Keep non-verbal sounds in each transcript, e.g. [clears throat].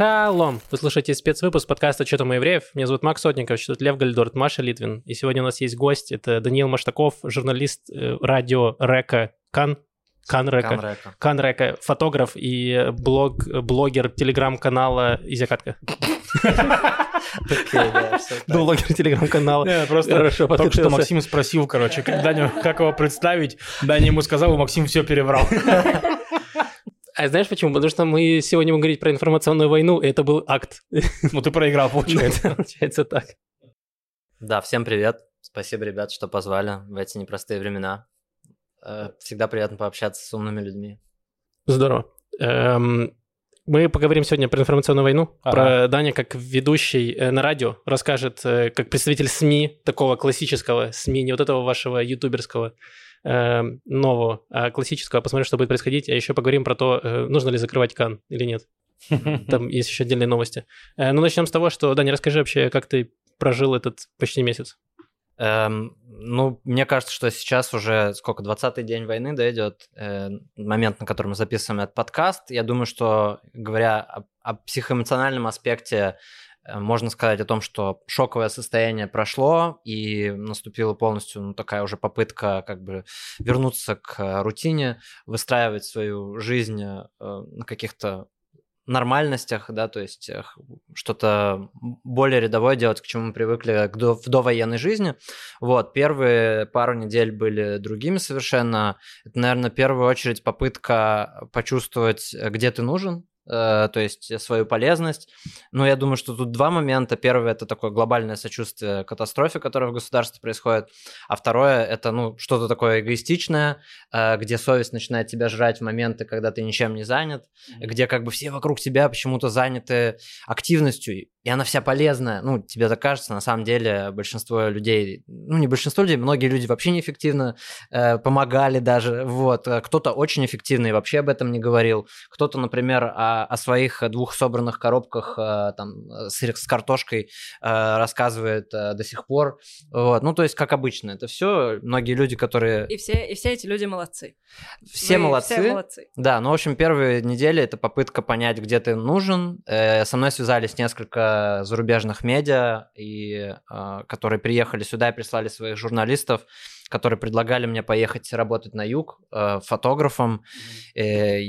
Шалом! Вы слушаете спецвыпуск подкаста «Что там евреев?». Меня зовут Макс Сотников, тут Лев Гальдорт, Маша Литвин. И сегодня у нас есть гость. Это Даниил Маштаков, журналист э, радио Река Кан. Кан Река. Кан Река. Фотограф и блог, блогер телеграм-канала Изякатка. Блогер телеграм-канала. Просто Хорошо, только что Максим спросил, короче, как его представить. Даня ему сказал, и Максим все переврал. [laughs] А знаешь почему? Потому что мы сегодня будем говорить про информационную войну, и это был акт. Ну, ты проиграл, [laughs] получается. Получается так. Да, всем привет. Спасибо, ребят, что позвали в эти непростые времена. Э, всегда приятно пообщаться с умными людьми. Здорово. Эм, мы поговорим сегодня про информационную войну, ага. про Даня как ведущий э, на радио расскажет, э, как представитель СМИ, такого классического СМИ, не вот этого вашего ютуберского, э, нового, а классического, посмотрим, что будет происходить, а еще поговорим про то, э, нужно ли закрывать Кан или нет. [laughs] Там есть еще отдельные новости. Э, ну, начнем с того, что, Даня, расскажи вообще, как ты прожил этот почти месяц. Эм, ну, мне кажется, что сейчас уже сколько, 20-й день войны, да, идет э, момент, на котором мы записываем этот подкаст. Я думаю, что, говоря о, о психоэмоциональном аспекте можно сказать о том, что шоковое состояние прошло, и наступила полностью ну, такая уже попытка как бы вернуться к рутине, выстраивать свою жизнь э, на каких-то нормальностях, да, то есть что-то более рядовое делать, к чему мы привыкли к до, в довоенной жизни. Вот, первые пару недель были другими совершенно. Это, наверное, в первую очередь попытка почувствовать, где ты нужен, Э, то есть свою полезность. Но я думаю, что тут два момента. Первый – это такое глобальное сочувствие катастрофе, которая в государстве происходит. А второе – это ну, что-то такое эгоистичное, э, где совесть начинает тебя жрать в моменты, когда ты ничем не занят, где как бы все вокруг тебя почему-то заняты активностью, и она вся полезная. Ну, тебе так кажется, на самом деле большинство людей, ну, не большинство людей, многие люди вообще неэффективно э, помогали даже, вот. Кто-то очень эффективный вообще об этом не говорил. Кто-то, например, о о, своих двух собранных коробках э, там, с, с картошкой э, рассказывает э, до сих пор. Вот. Ну, то есть, как обычно, это все многие люди, которые... И все, и все эти люди молодцы. Все Вы молодцы. Все молодцы. Да, ну, в общем, первые недели это попытка понять, где ты нужен. Со мной связались несколько зарубежных медиа, и, которые приехали сюда и прислали своих журналистов которые предлагали мне поехать работать на юг э, фотографом. Э,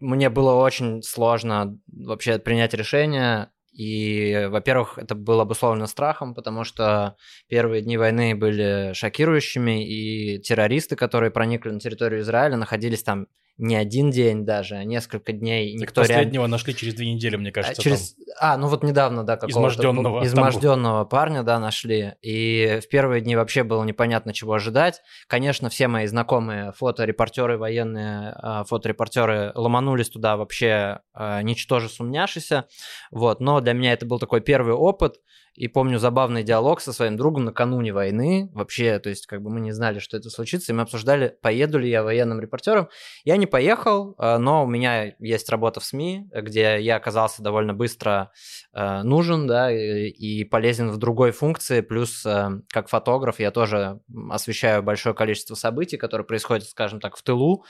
мне было очень сложно вообще принять решение. И, во-первых, это было обусловлено страхом, потому что первые дни войны были шокирующими, и террористы, которые проникли на территорию Израиля, находились там не один день даже, а несколько дней. Никто так последнего реаль... нашли через две недели, мне кажется. А, через... а ну вот недавно, да, какого-то... Изможденного. Изможденного парня, да, нашли. И в первые дни вообще было непонятно, чего ожидать. Конечно, все мои знакомые фоторепортеры, военные а, фоторепортеры ломанулись туда вообще а, ничтоже сумняшися. Вот, но для меня это был такой первый опыт. И помню забавный диалог со своим другом накануне войны. Вообще, то есть, как бы мы не знали, что это случится. И мы обсуждали, поеду ли я военным репортером. Я не поехал, э, но у меня есть работа в СМИ, где я оказался довольно быстро э, нужен, да, и полезен в другой функции. Плюс, э, как фотограф, я тоже освещаю большое количество событий, которые происходят, скажем так, в тылу,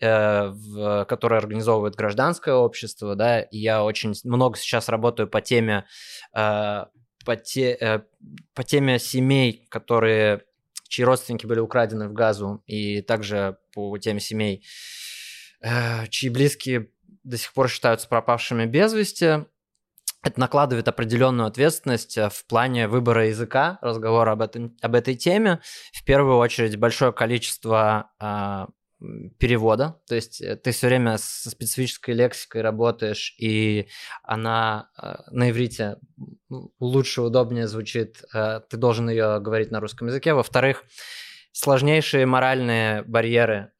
которые организовывает гражданское общество, да, и я очень много сейчас работаю по теме по, те, э, по теме семей, которые, чьи родственники были украдены в газу, и также по теме семей, э, чьи близкие до сих пор считаются пропавшими без вести. Это накладывает определенную ответственность э, в плане выбора языка, разговора об, этом, об этой теме. В первую очередь большое количество а, перевода, то есть э, ты все время со специфической лексикой работаешь, и она э, на иврите лучше, удобнее звучит, э, ты должен ее говорить на русском языке. Во-вторых, сложнейшие моральные барьеры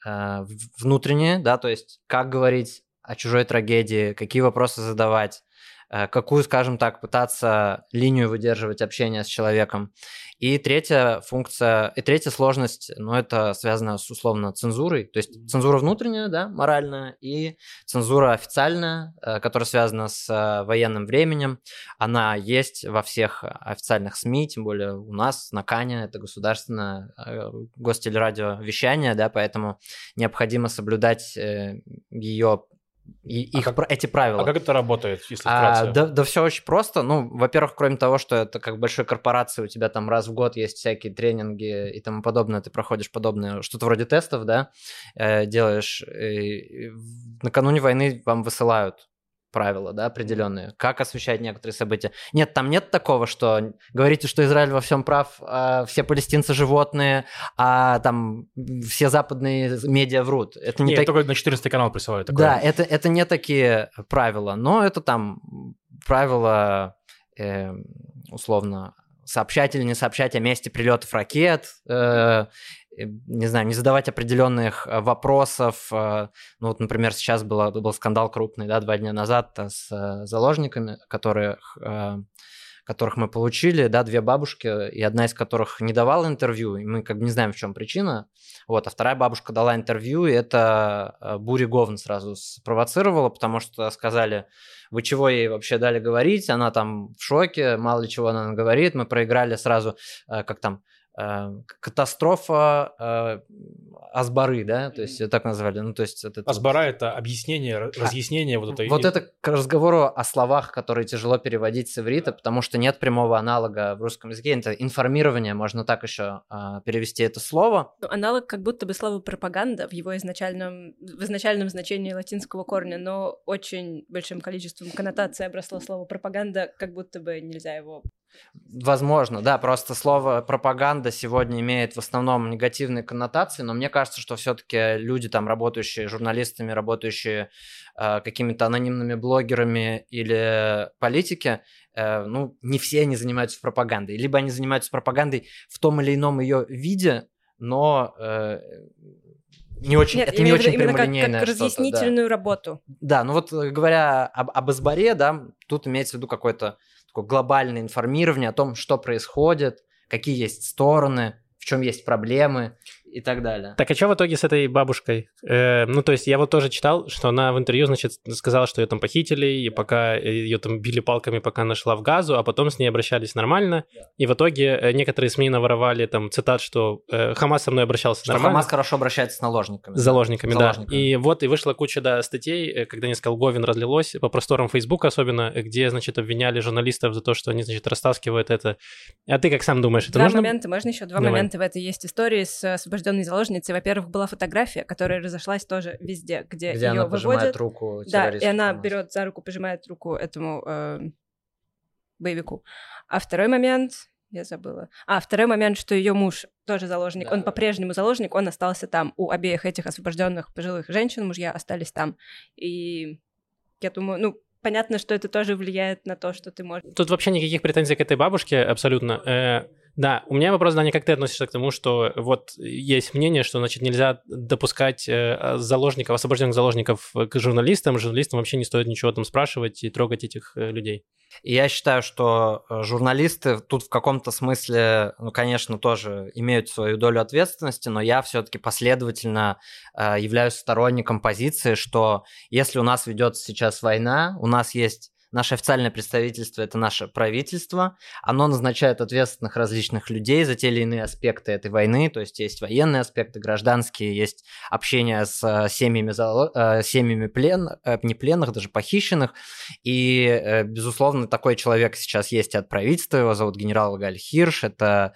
внутренние, да, то есть как говорить о чужой трагедии, какие вопросы задавать, какую, скажем так, пытаться линию выдерживать общение с человеком. И третья функция, и третья сложность, ну, это связано с условно цензурой, то есть цензура внутренняя, да, моральная, и цензура официальная, э, которая связана с э, военным временем. Она есть во всех официальных СМИ, тем более у нас на Кане, это государственное гостелерадиовещание, да, поэтому необходимо соблюдать ее и А их, как- эти правила. А как это работает, если А, да, да все очень просто. Ну, во-первых, кроме того, что это как большой корпорации, у тебя там раз в год есть всякие тренинги и тому подобное, ты проходишь подобное, что-то вроде тестов, да, э, делаешь. И- и накануне войны вам высылают правила, да, определенные, как освещать некоторые события. Нет, там нет такого, что говорите, что Израиль во всем прав, а все палестинцы животные, а там все западные медиа врут. Это не Нет, так- только на 14 канал присылают такое. да, это, это не такие правила, но это там правила, э, условно, сообщать или не сообщать о месте прилетов ракет, э, не знаю, не задавать определенных э, вопросов. э, Ну вот, например, сейчас было, был скандал крупный, да, два дня назад э, с заложниками, которых, которых мы получили, да, две бабушки, и одна из которых не давала интервью, и мы как бы не знаем, в чем причина. Вот, а вторая бабушка дала интервью, и это бури говн сразу спровоцировало, потому что сказали, вы чего ей вообще дали говорить, она там в шоке, мало ли чего она говорит, мы проиграли сразу, как там, катастрофа э, Асбары, да, то есть так назвали, ну то есть это... Асбара — это объяснение, разъяснение вот этой... Вот это к разговору о словах, которые тяжело переводить с иврита, потому что нет прямого аналога в русском языке. Это информирование, можно так еще а, перевести это слово. Ну, аналог как будто бы слова пропаганда в его изначальном, в изначальном значении латинского корня, но очень большим количеством коннотаций обросло слово пропаганда, как будто бы нельзя его... Возможно, да, просто слово пропаганда сегодня имеет в основном негативные коннотации, но мне кажется, что все-таки люди там, работающие журналистами, работающие э, какими-то анонимными блогерами или политики, э, ну, не все они занимаются пропагандой. Либо они занимаются пропагандой в том или ином ее виде, но э, не очень, Нет, это не в виду очень именно как, прямолинейное как что-то, да. разъяснительную работу. Да, ну вот э, говоря об, об Изборе, да, тут имеется в виду какое-то такое глобальное информирование о том, что происходит, какие есть стороны, в чем есть проблемы и так далее. Так а что в итоге с этой бабушкой? Э, ну, то есть я вот тоже читал, что она в интервью, значит, сказала, что ее там похитили, и пока ее там били палками, пока она шла в газу, а потом с ней обращались нормально. И в итоге э, некоторые СМИ наворовали там цитат, что э, Хамас со мной обращался Что нормально. Хамас хорошо обращается с наложниками. С заложниками, да. Заложниками. И вот и вышла куча, да, статей, э, когда несколько Говин разлилось, по просторам Фейсбука особенно, э, где, значит, обвиняли журналистов за то, что они, значит, растаскивают это. А ты как сам думаешь, это два нужно? момента, можно еще два Давай. момента в этой есть истории с освобожденной заложницей. Во-первых, была фотография, которая разошлась тоже везде, где, Где ее она пожимает выводят. руку Да, и она берет за руку, пожимает руку этому э, боевику. А второй момент, я забыла. А, второй момент, что ее муж тоже заложник. Да, он да. по-прежнему заложник, он остался там. У обеих этих освобожденных пожилых женщин мужья остались там. И я думаю, ну, понятно, что это тоже влияет на то, что ты можешь... Тут вообще никаких претензий к этой бабушке абсолютно. Да, у меня вопрос, Даня, как ты относишься к тому, что вот есть мнение, что, значит, нельзя допускать э, заложников, освобожденных заложников к журналистам, журналистам вообще не стоит ничего там спрашивать и трогать этих э, людей. Я считаю, что э, журналисты тут в каком-то смысле, ну, конечно, тоже имеют свою долю ответственности, но я все-таки последовательно являюсь сторонником позиции, что если у нас ведется сейчас война, у нас есть Наше официальное представительство – это наше правительство. Оно назначает ответственных различных людей за те или иные аспекты этой войны. То есть есть военные аспекты, гражданские, есть общение с э, семьями, э, семьями плен, э, не пленных, даже похищенных. И, безусловно, такой человек сейчас есть от правительства. Его зовут генерал Галь Хирш. Это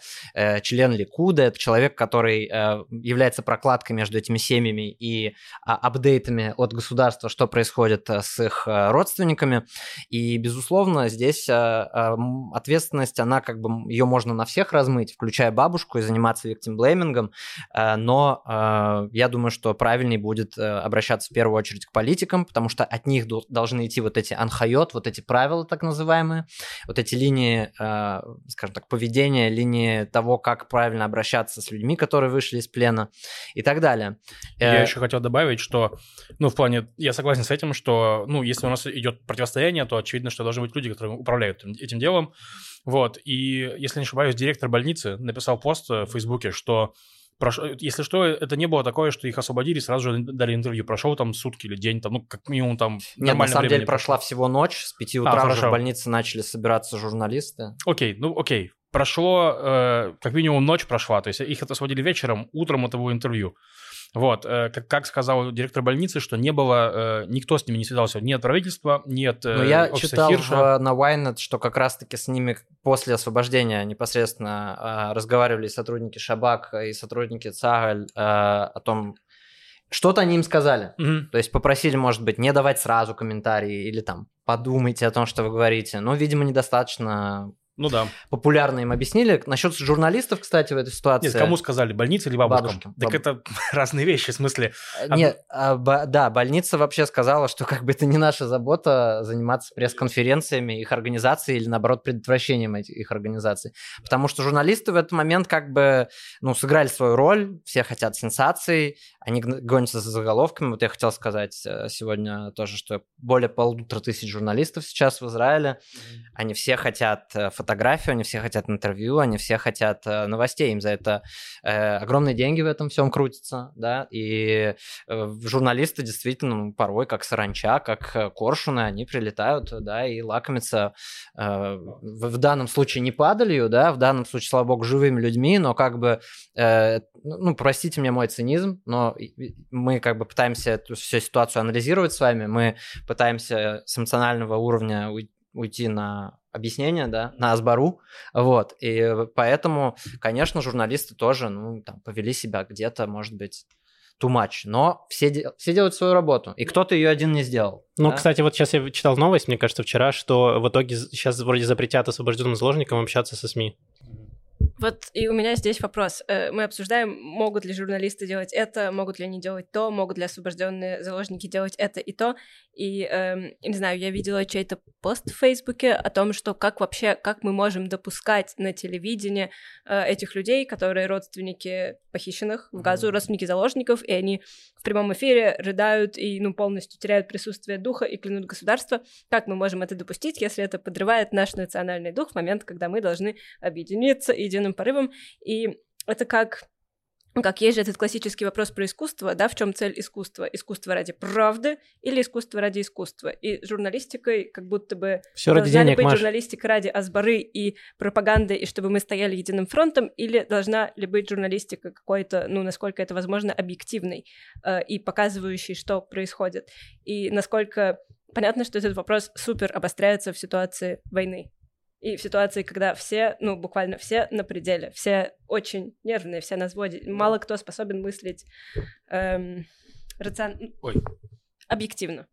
член Ликуда. Это человек, который является прокладкой между этими семьями и а, апдейтами от государства, что происходит с их родственниками. И, безусловно, здесь э, м, ответственность, она как бы, ее можно на всех размыть, включая бабушку, и заниматься виктимблеймингом, э, но я думаю, что правильнее будет э, обращаться в первую очередь к политикам, потому что от них дол- должны идти вот эти анхайот, вот эти правила так называемые, вот эти линии, скажем так, поведения, линии того, как правильно обращаться с людьми, которые вышли из плена и так далее. Я Э, еще хотел добавить, что, ну, в плане, я согласен с этим, что, ну, если у нас идет противостояние, то очевидно, что должны быть люди, которые управляют этим, делом. Вот, и, если не ошибаюсь, директор больницы написал пост в Фейсбуке, что если что, это не было такое, что их освободили, сразу же дали интервью. Прошел там сутки или день, там, ну, как минимум там Нет, на самом деле прошла всего ночь, с 5 утра уже А, хорошо. в больнице начали собираться журналисты. Окей, ну окей. Прошло, э, как минимум ночь прошла, то есть их это сводили вечером, утром это было интервью. Вот, э, как, как сказал директор больницы, что не было, э, никто с ними не связался, ни от правительства, ни от Но я читал в, на Waynet, что как раз-таки с ними после освобождения непосредственно а, разговаривали сотрудники Шабак и сотрудники ЦАГАЛЬ о том, что-то они им сказали. Угу. То есть попросили, может быть, не давать сразу комментарии или там подумайте о том, что вы говорите. Но, видимо, недостаточно ну да. Популярно им объяснили. Насчет журналистов, кстати, в этой ситуации. Нет, кому сказали, больнице или бабушкам? Бабушкам. Так баб... это [laughs] разные вещи, в смысле. Э, нет, а, б, да, больница вообще сказала, что как бы это не наша забота заниматься пресс-конференциями их организации или, наоборот, предотвращением этих, их организаций. Потому что журналисты в этот момент как бы, ну, сыграли свою роль, все хотят сенсаций, они гонятся за заголовками. Вот я хотел сказать э, сегодня тоже, что более полутора тысяч журналистов сейчас в Израиле. Mm-hmm. Они все хотят э, фотографию, они все хотят интервью, они все хотят э, новостей. Им за это э, огромные деньги в этом всем крутятся, да. И э, журналисты действительно ну, порой, как саранча, как коршуны, они прилетают, да, и лакомятся э, в, в данном случае не падалью, да, в данном случае, слава богу, живыми людьми, но как бы, э, ну, простите мне мой цинизм, но мы как бы пытаемся эту всю ситуацию анализировать с вами, мы пытаемся с эмоционального уровня уйти на объяснение, да, на Асбару, вот, и поэтому, конечно, журналисты тоже, ну, там, повели себя где-то, может быть, too much, но все, все делают свою работу, и кто-то ее один не сделал. Ну, да? кстати, вот сейчас я читал новость, мне кажется, вчера, что в итоге сейчас вроде запретят освобожденным заложникам общаться со СМИ. Вот и у меня здесь вопрос. Э, мы обсуждаем, могут ли журналисты делать это, могут ли они делать то, могут ли освобожденные заложники делать это и то. И, э, не знаю, я видела чей-то пост в Фейсбуке о том, что как вообще, как мы можем допускать на телевидении э, этих людей, которые родственники похищенных в Газу, родственники заложников, и они в прямом эфире рыдают и, ну, полностью теряют присутствие духа и клянут государство. Как мы можем это допустить, если это подрывает наш национальный дух в момент, когда мы должны объединиться единым порывом? И это как как есть же этот классический вопрос про искусство, да, в чем цель искусства? Искусство ради правды или искусство ради искусства? И журналистикой как будто бы Все ради денег, быть Маш. журналистика ради азбары и пропаганды, и чтобы мы стояли единым фронтом, или должна ли быть журналистика какой-то, ну, насколько это возможно, объективной э, и показывающей, что происходит? И насколько понятно, что этот вопрос супер обостряется в ситуации войны, и в ситуации, когда все, ну, буквально все на пределе, все очень нервные, все на взводе, мало кто способен мыслить эм, рацион... Ой. объективно.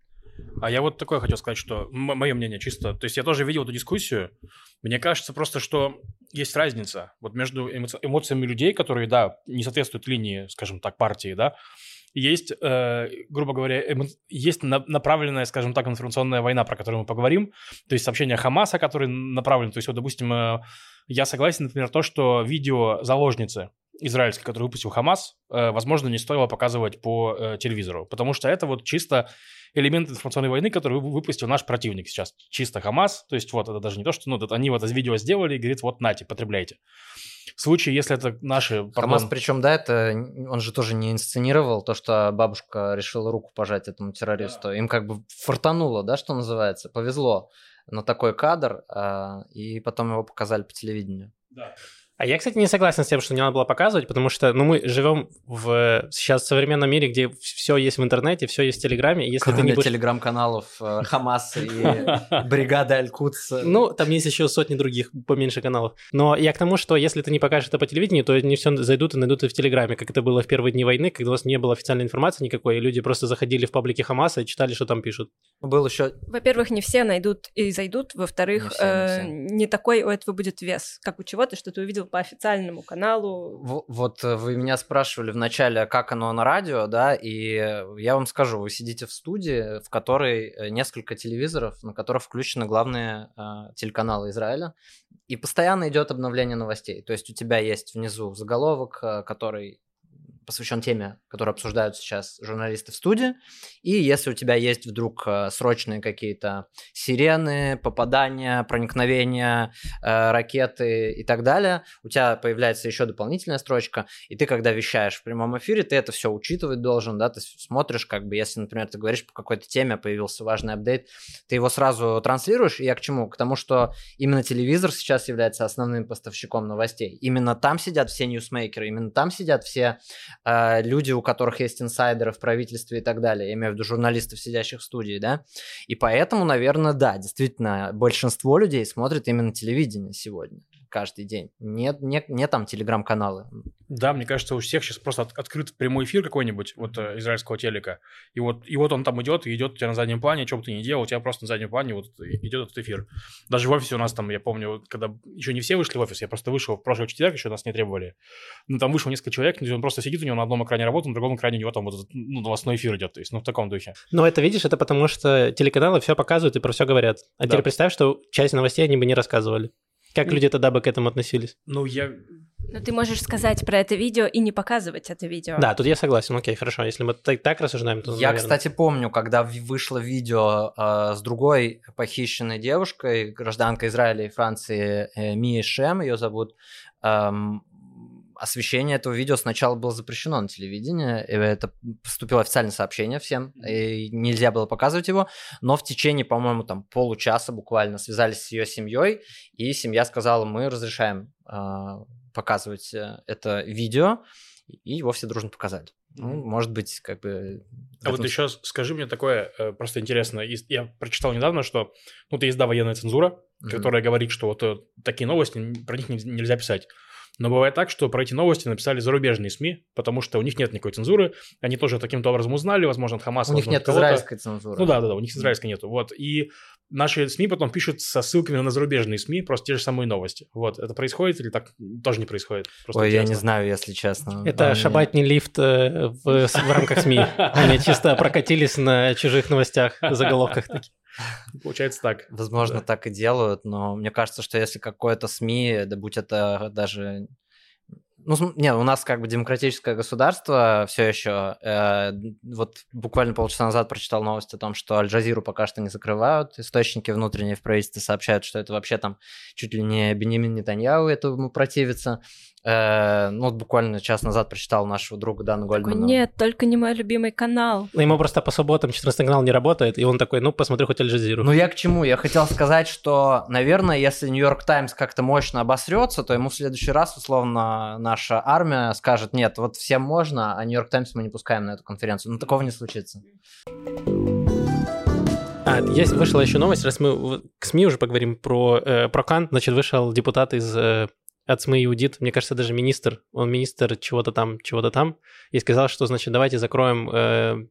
А я вот такое хотел сказать, что мое мнение чисто, то есть я тоже видел эту дискуссию, мне кажется просто, что есть разница вот между эмо- эмоциями людей, которые, да, не соответствуют линии, скажем так, партии, да, есть, э, грубо говоря, эмо... есть на... направленная, скажем так, информационная война, про которую мы поговорим, то есть сообщение Хамаса, который направлен, то есть вот, допустим, э, я согласен, например, то, что видео заложницы израильской, который выпустил Хамас, э, возможно, не стоило показывать по э, телевизору, потому что это вот чисто элемент информационной войны, который выпустил наш противник сейчас. Чисто Хамас, то есть вот это даже не то, что ну, это, они вот это видео сделали и говорит, вот нате, потребляйте. В случае, если это наши... Пардон... Хамас, причем, да, это он же тоже не инсценировал то, что бабушка решила руку пожать этому террористу. Да. Им как бы фартануло, да, что называется, повезло на такой кадр, а, и потом его показали по телевидению. Да. А я, кстати, не согласен с тем, что не надо было показывать, потому что, ну, мы живем в сейчас в современном мире, где все есть в интернете, все есть в Телеграме. Если Кроме ты не будешь... телеграм-каналов э, [laughs] Хамас и [laughs] бригада Аль-Кудс. Ну, там есть еще сотни других поменьше каналов. Но я к тому, что если ты не покажешь это по телевидению, то они все зайдут и найдут и в Телеграме, как это было в первые дни войны, когда у нас не было официальной информации никакой, и люди просто заходили в паблики Хамаса и читали, что там пишут. Был еще... Во-первых, не все найдут и зайдут. Во-вторых, не, все, не, все. Э, не такой у этого будет вес, как у чего-то, что ты увидел по официальному каналу. В, вот э, вы меня спрашивали вначале, как оно на радио, да, и я вам скажу, вы сидите в студии, в которой э, несколько телевизоров, на которых включены главные э, телеканалы Израиля, и постоянно идет обновление новостей. То есть у тебя есть внизу заголовок, э, который посвящен теме, которую обсуждают сейчас журналисты в студии. И если у тебя есть вдруг э, срочные какие-то сирены, попадания, проникновения, э, ракеты и так далее, у тебя появляется еще дополнительная строчка, и ты, когда вещаешь в прямом эфире, ты это все учитывать должен, да, ты смотришь, как бы, если, например, ты говоришь по какой-то теме, появился важный апдейт, ты его сразу транслируешь, и я к чему? К тому, что именно телевизор сейчас является основным поставщиком новостей. Именно там сидят все ньюсмейкеры, именно там сидят все э, люди, у которых есть инсайдеры в правительстве и так далее, я имею в виду журналистов, сидящих в студии, да, и поэтому, наверное, да, действительно, большинство людей смотрит именно телевидение сегодня каждый день. Нет, нет, нет там телеграм-каналы. Да, мне кажется, у всех сейчас просто от, открыт прямой эфир какой-нибудь вот э, израильского телека, и вот, и вот он там идет, и идет у тебя на заднем плане, что бы ты ни делал, у тебя просто на заднем плане вот идет этот эфир. Даже в офисе у нас там, я помню, когда еще не все вышли в офис, я просто вышел в прошлый четверг, еще нас не требовали. Ну, там вышло несколько человек, он просто сидит у него на одном экране работает, на другом экране у него там вот ну, новостной эфир идет, то есть, ну, в таком духе. Но это, видишь, это потому что телеканалы все показывают и про все говорят. А да. теперь представь, что часть новостей они бы не рассказывали. Как люди тогда бы к этому относились? Ну, я... Но ты можешь сказать про это видео и не показывать это видео. Да, тут я согласен. Окей, хорошо. Если мы так, так рассуждаем, то, Я, наверное... кстати, помню, когда вышло видео э, с другой похищенной девушкой, гражданкой Израиля и Франции, э, Мии Шем, ее зовут, эм, освещение этого видео сначала было запрещено на телевидении, это поступило официальное сообщение всем, и нельзя было показывать его, но в течение, по-моему, там получаса буквально связались с ее семьей, и семья сказала, мы разрешаем э, показывать это видео, и его все дружно показали. Ну, может быть, как бы... А вот еще скажи мне такое, э, просто интересно, я прочитал недавно, что, ну, это есть, да, военная цензура, mm-hmm. которая говорит, что вот э, такие новости, про них нельзя писать. Но бывает так, что про эти новости написали зарубежные СМИ, потому что у них нет никакой цензуры, они тоже таким-то образом узнали, возможно, от Хамаса. У них нет израильской цензуры. Ну да, да, да, у них израильской нету. Вот, и наши СМИ потом пишут со ссылками на зарубежные СМИ, просто те же самые новости. Вот, это происходит или так тоже не происходит? Просто Ой, интересно. я не знаю, если честно. Это а, шабатный лифт э, в, в рамках СМИ. [laughs] Они чисто прокатились на чужих новостях, заголовках таких. [laughs] Получается так. Возможно, да. так и делают, но мне кажется, что если какое-то СМИ, да будь это даже ну, не, у нас как бы демократическое государство все еще. Э, вот буквально полчаса назад прочитал новость о том, что Аль-Джазиру пока что не закрывают. Источники внутренние в правительстве сообщают, что это вообще там чуть ли не Бенемин Нетаньяу этому противится. Э, ну, вот буквально час назад прочитал нашего друга Дана Гольдмана. Нет, только не мой любимый канал. Ну, ему просто по субботам 14 канал не работает, и он такой, ну, посмотрю хоть Аль-Джазиру. Ну, я к чему? Я хотел сказать, что, наверное, если Нью-Йорк Таймс как-то мощно обосрется, то ему в следующий раз, условно, наша армия скажет, нет, вот всем можно, а Нью-Йорк Таймс мы не пускаем на эту конференцию. Ну, такого не случится. А, есть, вышла еще новость, раз мы к СМИ уже поговорим про, э, про Кан, значит, вышел депутат из э, СМИ Иудит, мне кажется, даже министр, он министр чего-то там, чего-то там, и сказал, что, значит, давайте закроем э,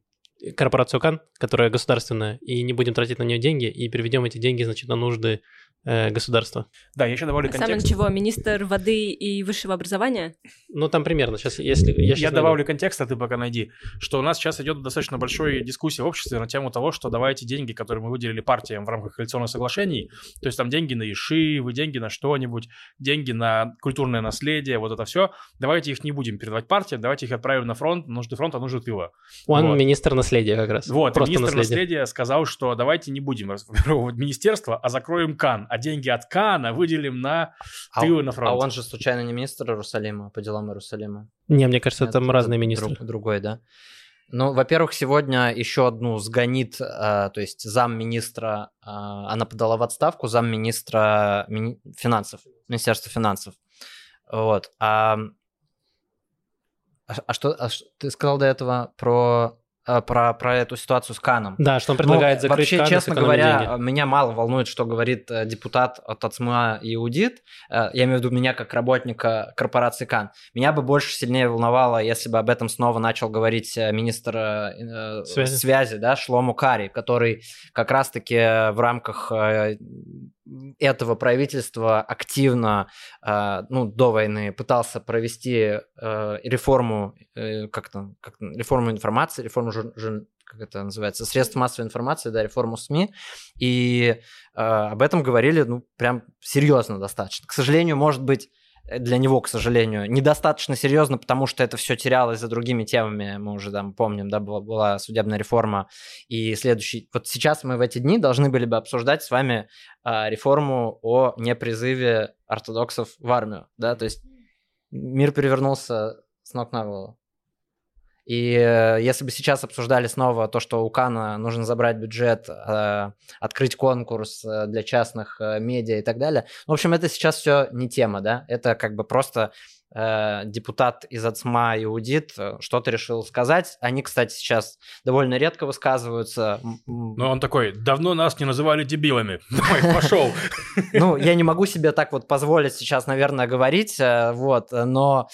корпорацию Кан, которая государственная, и не будем тратить на нее деньги, и переведем эти деньги, значит, на нужды э, государства. Да, я еще добавлю контекст. Сам чего? Министр воды и высшего образования? Ну, там примерно. Сейчас, если... Я, я добавлю контекст, а ты пока найди. Что у нас сейчас идет достаточно большая дискуссия в обществе на тему того, что давайте деньги, которые мы выделили партиям в рамках коалиционных соглашений, то есть там деньги на Ишивы, деньги на что-нибудь, деньги на культурное наследие, вот это все, давайте их не будем передавать партиям, давайте их отправим на фронт, нужды фронта, нужды тыла. Он вот. министр наследия как раз. Вот, Просто министр наследия. наследия сказал, что давайте не будем расформировать [laughs] министерство, а закроем КАН а деньги от Кана выделим на а, тылы на фронт. А он же случайно не министр Иерусалима, по делам Иерусалима? Не, мне кажется, Нет, там разные министры. Друг, другой, да? Ну, во-первых, сегодня еще одну сгонит, э, то есть замминистра, э, она подала в отставку замминистра мини, финансов, Министерства финансов. Вот. А, а, а, что, а ты сказал до этого про про, про эту ситуацию с Каном. Да, что он предлагает ну, закрыть Вообще, Кан честно говоря, деньги. меня мало волнует, что говорит э, депутат от АЦМА и Аудит. Э, я имею в виду меня как работника корпорации Кан. Меня бы больше сильнее волновало, если бы об этом снова начал говорить министр э, связи. связи, да, Шлому Кари, который как раз-таки в рамках этого правительства активно, э, ну, до войны пытался провести э, реформу, э, как там, как реформу информации, реформу жур, жур, как это называется, средств массовой информации, да, реформу СМИ, и э, об этом говорили, ну, прям серьезно достаточно. К сожалению, может быть, для него, к сожалению, недостаточно серьезно, потому что это все терялось за другими темами. Мы уже там помним, да, была, была судебная реформа. И следующий... Вот сейчас мы в эти дни должны были бы обсуждать с вами а, реформу о непризыве ортодоксов в армию, да, то есть мир перевернулся с ног на голову. И э, если бы сейчас обсуждали снова то, что у Кана нужно забрать бюджет, э, открыть конкурс э, для частных медиа и так далее, в общем, это сейчас все не тема, да, это как бы просто э, депутат из АЦМА Иудит э, что-то решил сказать. Они, кстати, сейчас довольно редко высказываются. Но он такой, давно нас не называли дебилами. [laughs] Давай, пошел. [laughs] Ну, я не могу себе так вот позволить сейчас, наверное, говорить, э, вот, но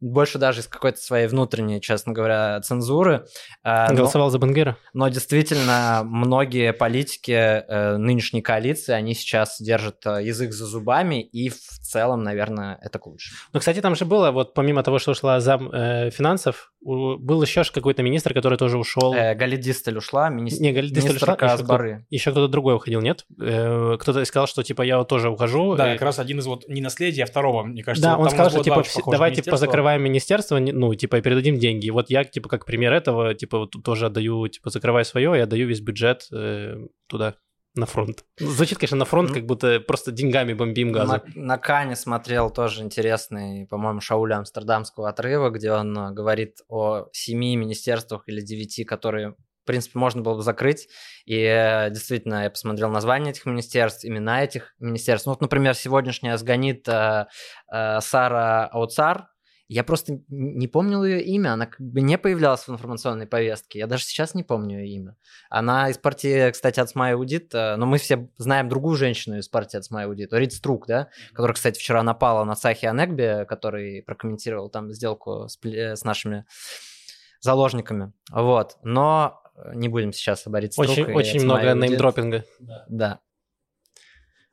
больше даже из какой-то своей внутренней, честно говоря, цензуры. Голосовал за Бангера? Но действительно, многие политики нынешней коалиции, они сейчас держат язык за зубами, и в целом, наверное, это к лучшему. Ну, кстати, там же было, вот помимо того, что ушла зам э, финансов, у- был еще какой-то министр, который тоже ушел. Э, Галит Дистель ушла, министр, Не, Галит Дистель ушла, министрка еще с кто- кто-то другой уходил, нет? Э, кто-то сказал, что типа я вот тоже ухожу. Да, Э, как раз один из вот не наследия, а второго, мне кажется. Да, вот он сказал, что типа все- похожих давай типа министерства. закрываем министерство, ну типа и передадим деньги. Вот я типа как пример этого типа вот тут тоже отдаю типа закрываю свое и отдаю весь бюджет э, туда на фронт. Звучит, конечно, на фронт, Ну, как будто просто деньгами бомбим газу. На, на Кане смотрел тоже интересный, по-моему, Шауля Амстердамского отрыва, где он э, говорит о семи министерствах или девяти, которые, в принципе, можно было бы закрыть. И э, действительно, я посмотрел названия этих министерств, имена этих министерств. Ну, вот, например, сегодняшняя сгонит э, э, Сара Ауцар. Я просто не помнил ее имя, она как бы не появлялась в информационной повестке. Я даже сейчас не помню ее имя. Она из партии, кстати, от Смай Аудит, э, но мы все знаем другую женщину из партии от Смай Аудит, Рид Струк, да, которая, кстати, вчера напала на Сахи Анегби, который прокомментировал там сделку с, пле- с нашими заложниками. Вот. Но э, не будем сейчас об Рид Струк Очень, очень много неймдропинга. Да.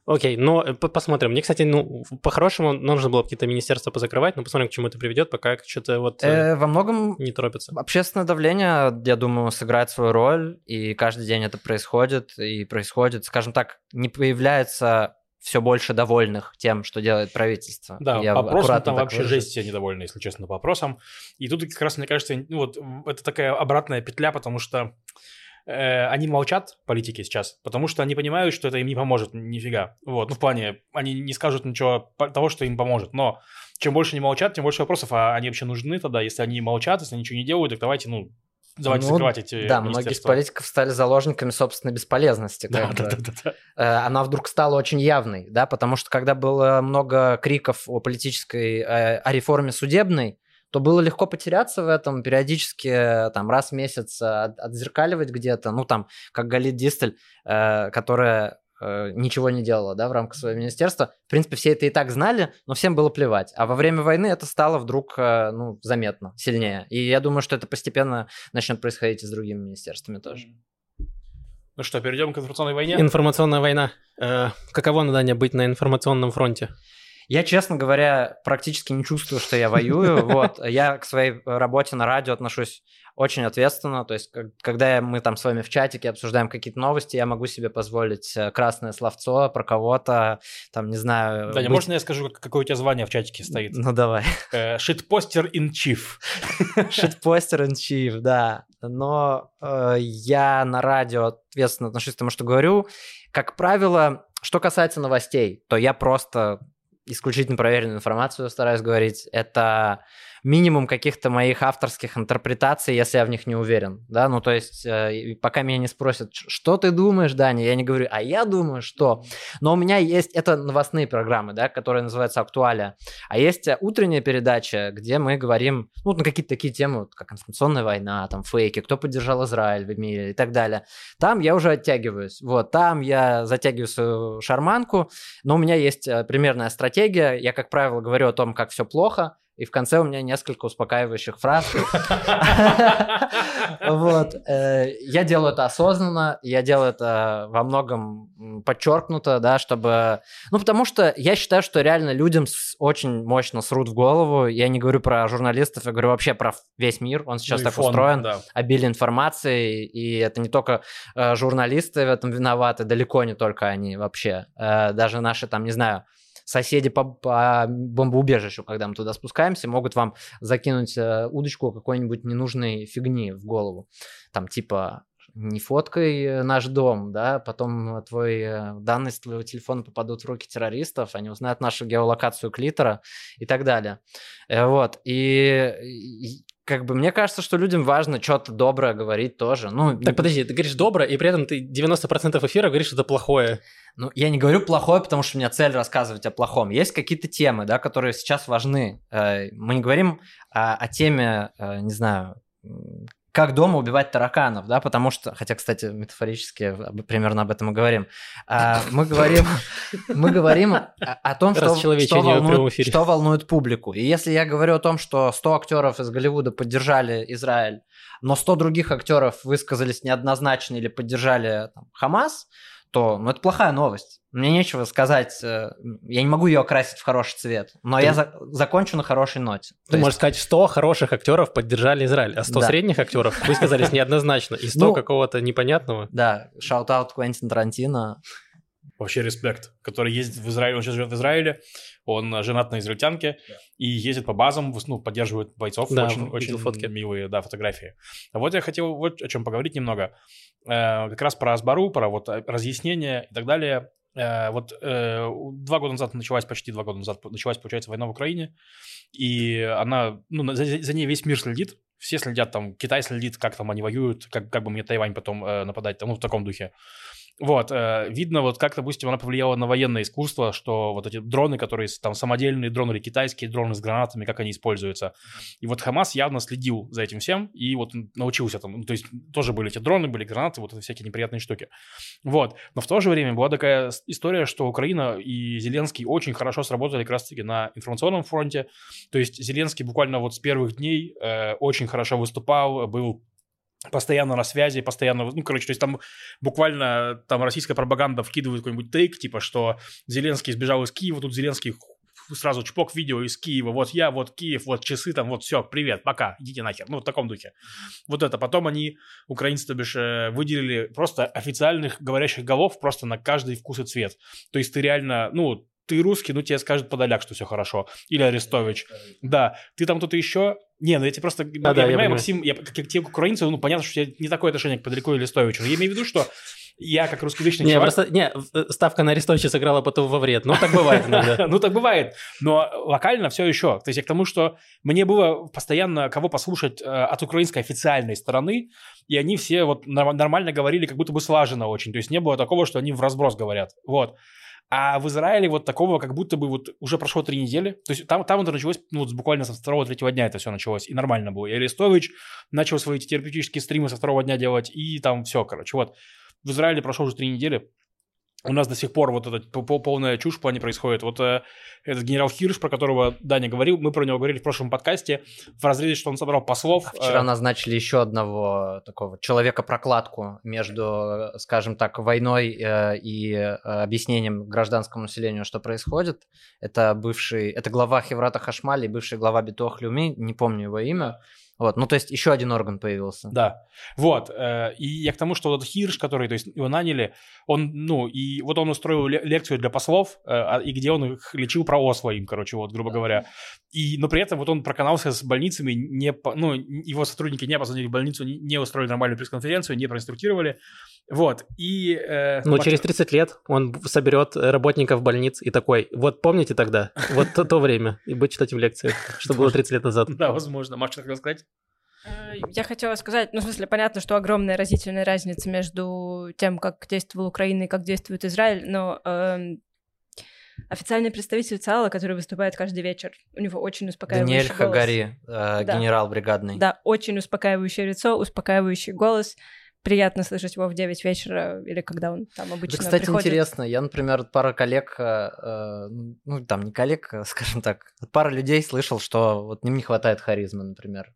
Окей, но э, по- посмотрим. Мне, кстати, ну, по-хорошему нужно было какие-то министерства позакрывать, но посмотрим, к чему это приведет, пока что-то вот э, Э, во многом не торопится. Общественное давление, я думаю, сыграет свою роль, и каждый день это происходит, и происходит, скажем так, не появляется все больше довольных тем, что делает правительство. Да, Я по опросам там вообще выражусь. жесть все недовольны, если честно, по опросам. И тут как раз, мне кажется, ну вот это такая обратная петля, потому что они молчат, политики сейчас, потому что они понимают, что это им не поможет нифига. Вот, ну в плане, они не скажут ничего того, что им поможет, но чем больше они молчат, тем больше вопросов, а они вообще нужны тогда, если они молчат, если они ничего не делают, так давайте, ну, давайте Ну, закрывать эти Да, многие из политиков стали заложниками собственной бесполезности. Да, да, да, да, да. Э, Она вдруг стала очень явной, да, потому что когда было много криков о политической, э, о реформе судебной, то было легко потеряться в этом, периодически э, там раз в месяц э, от- отзеркаливать где-то, ну там, как Галит Дистель, э, которая э, ничего не делала, да, в рамках своего министерства. В принципе, все это и так знали, но всем было плевать. А во время войны это стало вдруг, э, ну, заметно, сильнее. И я думаю, что это постепенно начнет происходить и с другими министерствами тоже. Ну что, перейдем к информационной войне? Информационная война. Э, каково, Надanya, быть на информационном фронте? Я, честно говоря, практически не чувствую, что я воюю. Вот. Я к своей работе на радио отношусь очень ответственно. То есть, когда мы там с вами в чатике обсуждаем какие-то новости, я могу себе позволить э, красное словцо про кого-то, там, не знаю... Даня, быть- можно я скажу, как- какое у тебя звание в чатике стоит? Ну, давай. Э, Шитпостер in chief. Shitposter in chief, да. Но э, я на радио ответственно отношусь к тому, что говорю. Как правило, что касается новостей, то я просто исключительно проверенную информацию стараюсь говорить. Это минимум каких-то моих авторских интерпретаций, если я в них не уверен. Да, ну то есть, э, пока меня не спросят, «Ш- что ты думаешь, Даня, я не говорю, а я думаю, что. Но у меня есть, это новостные программы, да, которые называются «Актуалия». А есть э, утренняя передача, где мы говорим, ну, на какие-то такие темы, вот, как информационная война, там, фейки, кто поддержал Израиль в мире и так далее. Там я уже оттягиваюсь. Вот, там я затягиваю свою шарманку, но у меня есть э, примерная стратегия. Я, как правило, говорю о том, как все плохо, и в конце у меня несколько успокаивающих фраз. Вот. э, Я делаю это осознанно, я делаю это во многом подчеркнуто, да, чтобы... Ну, потому что я считаю, что реально людям очень мощно срут в голову. Я не говорю про журналистов, я говорю вообще про весь мир. Он сейчас Ну так устроен обилие информации, и это не только э, журналисты в этом виноваты, далеко не только они вообще. Э, даже наши там, не знаю, соседи по, по бомбоубежищу, когда мы туда спускаемся, могут вам закинуть э, удочку какой-нибудь ненужной фигни в голову. Там типа не фоткай э, наш дом, да, потом э, данные с твоего телефона попадут в руки террористов, они узнают нашу геолокацию клитора и так далее. Вот, и как бы мне кажется, что людям важно что-то доброе говорить тоже. Ну, Так подожди, ты говоришь доброе, и при этом ты 90% эфира говоришь что-то плохое. Ну, я не говорю плохое, потому что у меня цель рассказывать о плохом. Есть какие-то темы, да, которые сейчас важны. Э, Мы не говорим о, о теме, э, не знаю, как дома убивать тараканов, да, потому что, хотя, кстати, метафорически примерно об этом и говорим. А, Мы говорим, мы говорим о, о том, что, что, волнует, что волнует публику. И если я говорю о том, что 100 актеров из Голливуда поддержали Израиль, но 100 других актеров высказались неоднозначно или поддержали там, Хамас, то ну, это плохая новость. Мне нечего сказать, э, я не могу ее окрасить в хороший цвет, но Ты- я за- закончу на хорошей ноте. То Ты есть- можешь сказать, 100 хороших актеров поддержали Израиль, а 100 Да. средних актеров высказались [laughs] неоднозначно, и 100 Ну, какого-то непонятного. Да, shout-out Квентин Тарантино. Вообще респект, который ездит в Израиль, он сейчас живет в Израиле, он женат на израильтянке и ездит по базам, ну, поддерживает бойцов, Да, очень, очень фотки. милые, да, фотографии. Вот я хотел вот о чем поговорить немного, Э, как раз про Асбару, про вот э, разъяснение и так далее. Э, вот э, два года назад началась, почти два года назад началась, получается, война в Украине, и она, ну, за, за ней весь мир следит, все следят, там, Китай следит, как там они воюют, как, как бы мне Тайвань потом э, нападать, ну, в таком духе. Вот, э, видно, вот как, допустим, она повлияла на военное искусство, что вот эти дроны, которые там самодельные дроны или китайские дроны с гранатами, как они используются. И вот Хамас явно следил за этим всем и вот научился там, ну, то есть тоже были эти дроны, были гранаты, вот это всякие неприятные штуки. Вот, но в то же время была такая история, что Украина и Зеленский очень хорошо сработали как раз-таки на информационном фронте, то есть Зеленский буквально вот с первых дней э, очень хорошо выступал, был постоянно на связи, постоянно, ну, короче, то есть там буквально там российская пропаганда вкидывает какой-нибудь тейк, типа, что Зеленский сбежал из Киева, тут Зеленский сразу чпок видео из Киева, вот я, вот Киев, вот часы там, вот все, привет, пока, идите нахер, ну, в таком духе. Вот это, потом они, украинцы, то бишь, э, выделили просто официальных говорящих голов просто на каждый вкус и цвет. То есть ты реально, ну, ты русский, ну, тебе скажут подоляк, что все хорошо. Или Арестович. Да. Ты там кто-то еще... Не, ну я тебе просто... я, да, я понимаю, понимаю. Максим, я, как, как тебе, как украинцу, ну, понятно, что у тебя не такое отношение к Подоляку или Арестовичу. Но я имею в виду, что я, как русскоязычный Не, человек... просто, не, в- ставка на Арестовича сыграла потом во вред. Ну, так бывает иногда. [laughs] Ну, так бывает. Но локально все еще. То есть я к тому, что мне было постоянно кого послушать э, от украинской официальной стороны, и они все вот норм- нормально говорили, как будто бы слаженно очень. То есть не было такого, что они в разброс говорят. Вот. А в Израиле вот такого, как будто бы вот уже прошло три недели. То есть там, там это началось, ну, вот буквально со второго-третьего дня это все началось, и нормально было. И Арестович начал свои терапевтические стримы со второго дня делать, и там все, короче, вот. В Израиле прошло уже три недели, у нас до сих пор вот эта по- по- полная чушь в плане происходит. Вот э, этот генерал Хирш, про которого Даня говорил, мы про него говорили в прошлом подкасте, в разрезе, что он собрал послов. А Вчера э, назначили еще одного такого человека-прокладку между, э, скажем так, войной э, и э, объяснением гражданскому населению, что происходит. Это бывший, это глава Хеврата Хашмали, бывший глава Битох Люми, не помню его имя. Вот, ну то есть еще один орган появился. Да, вот, э, и я к тому, что вот Хирш, который, то есть его наняли, он, ну, и вот он устроил ле- лекцию для послов, э, а- и где он их лечил про Осло им, короче, вот, грубо говоря, и, но при этом вот он проканался с больницами, не, ну, его сотрудники не позвонили в больницу, не, не устроили нормальную пресс-конференцию, не проинструктировали, вот, и... э, Ну, Мак- через 30 лет он соберет работников больниц и такой, вот помните тогда, вот то, то время, и будет читать им лекции, что было 30 лет назад. Да, возможно. Маш, что хотел сказать? Э, Я хотела сказать, ну, в смысле, понятно, что огромная разительная разница между тем, как действовала Украина и как действует Израиль, но эм, официальный представитель ЦАЛа, который выступает каждый вечер, у него очень успокаивающий Даниэль голос. Хагари, э, Да. генерал бригадный. Да, очень успокаивающее лицо, успокаивающий голос. Приятно слышать его в 9 вечера или когда он там обычно Это, кстати, приходит. интересно. Я, например, от пары коллег, э, э, ну, там, не коллег, а, [laughs] скажем так, от пары людей слышал, что вот им не хватает харизмы, например,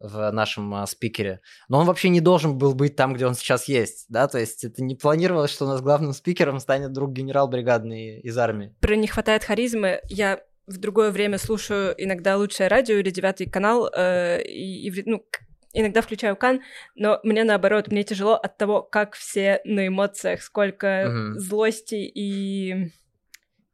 в нашем а, спикере. Но он вообще не должен был быть там, где он сейчас есть, да, то есть это не планировалось, что у нас главным спикером станет друг генерал бригадный из армии. Про не хватает харизмы. Я в другое время слушаю иногда лучшее радио или девятый канал, э, и, и ну, иногда включаю кан, но мне наоборот, мне тяжело от того, как все на эмоциях, сколько Мгм. злости и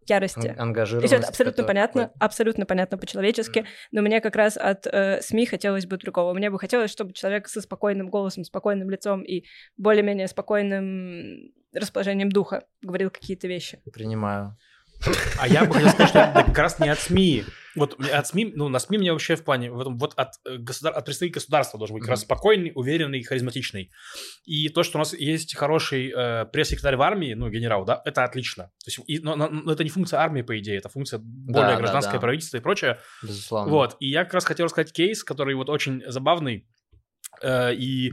ярости. И Ангажированность. все это абсолютно которая понятно, такой. абсолютно понятно по-человечески, но мне как раз от э, СМИ хотелось бы другого. Мне бы хотелось, чтобы человек со спокойным голосом, спокойным лицом и более-менее спокойным расположением духа говорил какие-то вещи. Принимаю. А я бы хотел сказать, что это как раз не от СМИ. Вот от СМИ, ну, на СМИ мне вообще в плане, в этом, вот от, э, государ... от представителя государства должен быть mm-hmm. как раз спокойный, уверенный, харизматичный. И то, что у нас есть хороший э, пресс-секретарь в армии, ну, генерал, да, это отлично. То есть, и, но, но это не функция армии, по идее, это функция более да, гражданское да, да. правительство и прочее. Безусловно. Вот, и я как раз хотел рассказать кейс, который вот очень забавный, э, и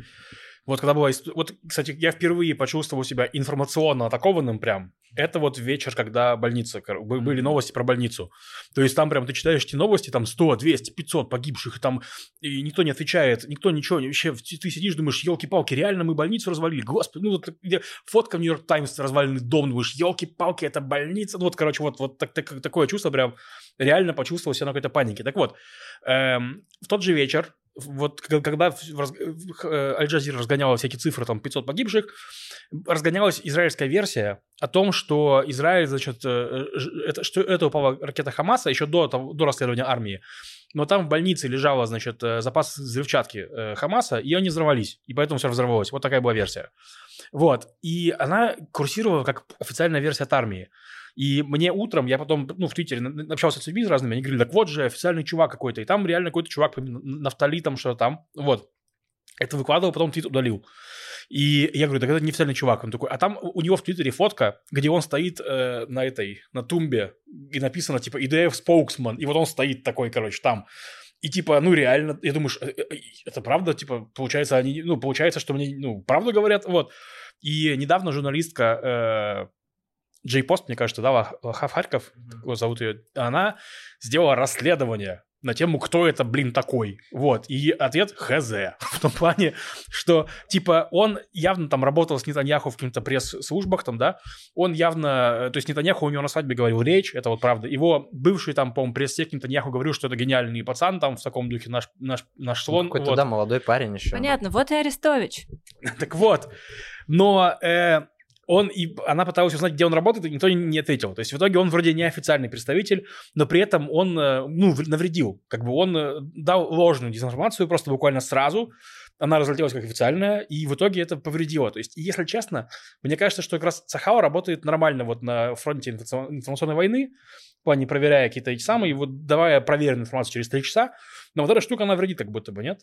вот когда была... Вот, кстати, я впервые почувствовал себя информационно атакованным прям. Это вот вечер, когда больница... Были новости про больницу. То есть там прям ты читаешь эти новости, там 100, 200, 500 погибших, и там и никто не отвечает, никто ничего, вообще ты сидишь, думаешь, елки-палки, реально мы больницу развалили? Господи, ну вот фотка в Нью-Йорк Таймс, разваленный дом, думаешь, елки-палки, это больница. Ну вот, короче, вот, вот так, так, такое чувство прям реально почувствовал себя на какой-то панике. Так вот, эм, в тот же вечер вот когда э, Аль-Джазира разгоняла всякие цифры, там 500 погибших, разгонялась израильская версия о том, что Израиль, значит, э, это, что это упала ракета Хамаса еще до, до расследования армии, но там в больнице лежала, значит, э, запас взрывчатки Хамаса, и они взорвались, и поэтому все взорвалось. Вот такая была версия. Вот, и она курсировала как официальная версия от армии. И мне утром, я потом, ну, в Твиттере общался с людьми разными, они говорили, так вот же официальный чувак какой-то, и там реально какой-то чувак, нафтали там что-то там, вот. Это выкладывал, потом твит удалил. И я говорю, так это не официальный чувак. Он такой, а там у него в Твиттере фотка, где он стоит э, на этой, на тумбе, и написано, типа, EDF spokesman, и вот он стоит такой, короче, там. И типа, ну реально, я думаю, «Э, э, это правда, типа, получается, они, ну, получается, что мне, ну, правду говорят, вот. И недавно журналистка Джей Пост, мне кажется, да, Хав Харьков, его зовут ее, она сделала расследование на тему, кто это, блин, такой. Вот. И ответ хз. [laughs] В том плане, что, типа, он явно там работал с Нетаньяху в каких-то пресс-службах там, да. Он явно... То есть Нетаньяху у него на свадьбе говорил речь, это вот правда. Его бывший там, по-моему, пресс-сек Нетаньяху говорил, что это гениальный пацан там в таком духе, наш, наш, наш слон. Ну, какой-то, вот. да, молодой парень еще. Понятно, вот и Арестович. так вот. Но... Э, он и она пыталась узнать, где он работает, и никто не ответил. То есть в итоге он вроде неофициальный представитель, но при этом он, э, ну, навредил. Как бы он э, дал ложную дезинформацию просто буквально сразу. Она разлетелась как официальная, и в итоге это повредило. То есть, если честно, мне кажется, что как раз Цахава работает нормально вот на фронте информационной войны, в плане проверяя какие-то эти самые, вот давая проверенную информацию через три часа. Но вот эта штука, она вредит как будто бы, нет?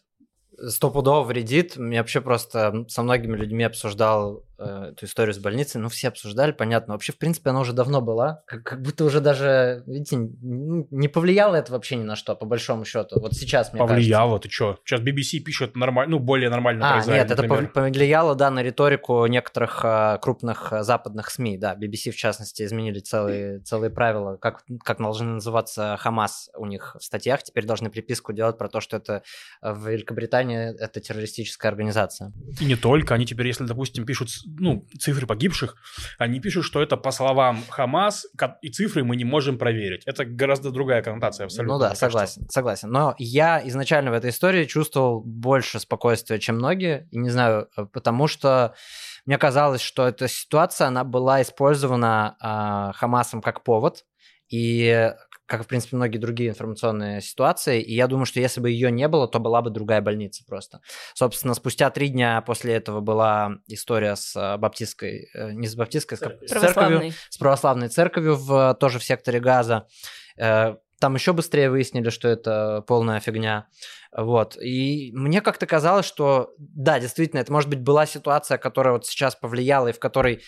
Стопудово вредит. Я вообще просто со многими людьми обсуждал э, эту историю с больницей. Ну, все обсуждали, понятно. Вообще, в принципе, она уже давно была. Как, как будто уже даже, видите, не повлияло это вообще ни на что, по большому счету. Вот сейчас, мне Повлияло, кажется. ты что? Сейчас BBC пишет нормально, ну, более нормально а, нет, например. это повлияло, да, на риторику некоторых э, крупных э, западных СМИ. Да, BBC, в частности, изменили целые, целые правила, как, как должны называться Хамас у них в статьях. Теперь должны приписку делать про то, что это в Великобритании Иране это террористическая организация. И не только. Они теперь, если, допустим, пишут ну, цифры погибших, они пишут, что это по словам Хамас, и цифры мы не можем проверить. Это гораздо другая коннотация абсолютно. Ну да, согласен, кажется. согласен. Но я изначально в этой истории чувствовал больше спокойствия, чем многие. И не знаю, э, потому что мне казалось, что эта ситуация, она была использована э, Хамасом как повод, и как, в принципе, многие другие информационные ситуации. И я думаю, что если бы ее не было, то была бы другая больница просто. Собственно, спустя три дня после этого была история с э, баптистской, э, не с баптистской, с церковью, с православной церковью в, тоже в секторе Газа. Э, там еще быстрее выяснили, что это полная фигня. Вот. И мне как-то казалось, что да, действительно, это, может быть, была ситуация, которая вот сейчас повлияла и в которой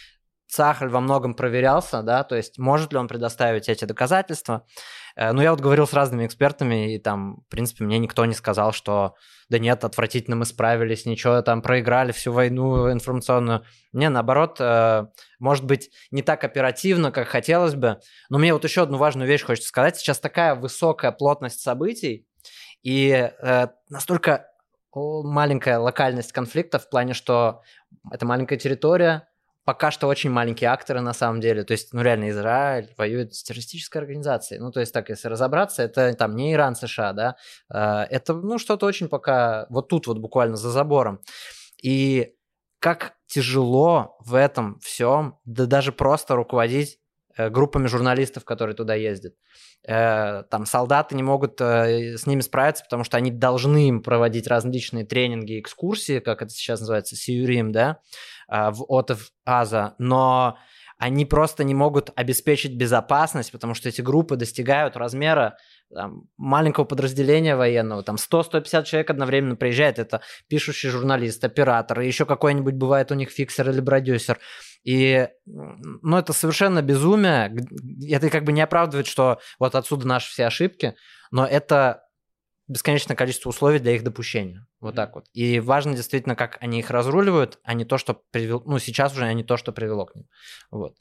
Сахаль во многом проверялся, да, то есть может ли он предоставить эти доказательства. Э, ну, я вот говорил с разными экспертами, и там, в принципе, мне никто не сказал, что да нет, отвратительно мы справились, ничего, там проиграли всю войну информационную. Не, наоборот, э, может быть, не так оперативно, как хотелось бы. Но мне вот еще одну важную вещь хочется сказать. Сейчас такая высокая плотность событий, и э, настолько маленькая локальность конфликта в плане, что это маленькая территория, пока что очень маленькие акторы на самом деле. То есть, ну реально, Израиль воюет с террористической организацией. Ну, то есть, так, если разобраться, это там не Иран, США, да. А, это, ну, что-то очень пока вот тут вот буквально за забором. И как тяжело в этом всем, да даже просто руководить э, группами журналистов, которые туда ездят. Э, там солдаты не могут э, с ними справиться, потому что они должны им проводить различные тренинги, экскурсии, как это сейчас называется, сиюрим, да, э, в Отов Аза, но они просто не могут обеспечить безопасность, потому что эти группы достигают размера там, маленького подразделения военного, там 100-150 человек одновременно приезжает, это пишущий журналист, оператор, еще какой-нибудь бывает у них фиксер или продюсер. И, ну, это совершенно безумие. Это как бы не оправдывает, что вот отсюда наши все ошибки, но это бесконечное количество условий для их допущения. Вот так вот. И важно действительно, как они их разруливают, а не то, что привело... Ну, сейчас уже, а не то, что привело к ним. Вот.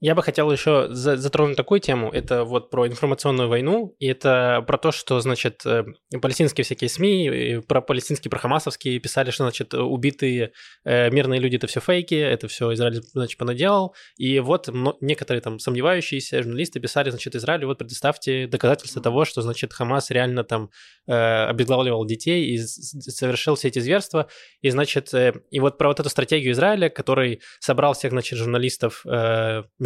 Я бы хотел еще затронуть такую тему. Это вот про информационную войну. И это про то, что, значит, э, палестинские всякие СМИ, про палестинские, про хамасовские писали, что, значит, убитые э, мирные люди – это все фейки, это все Израиль, значит, понаделал. И вот некоторые там сомневающиеся журналисты писали, значит, Израилю, вот предоставьте доказательства того, что, значит, Хамас реально там э, обезглавливал детей и совершил все эти зверства. И, значит, и вот про вот эту стратегию Израиля, который собрал всех, значит, журналистов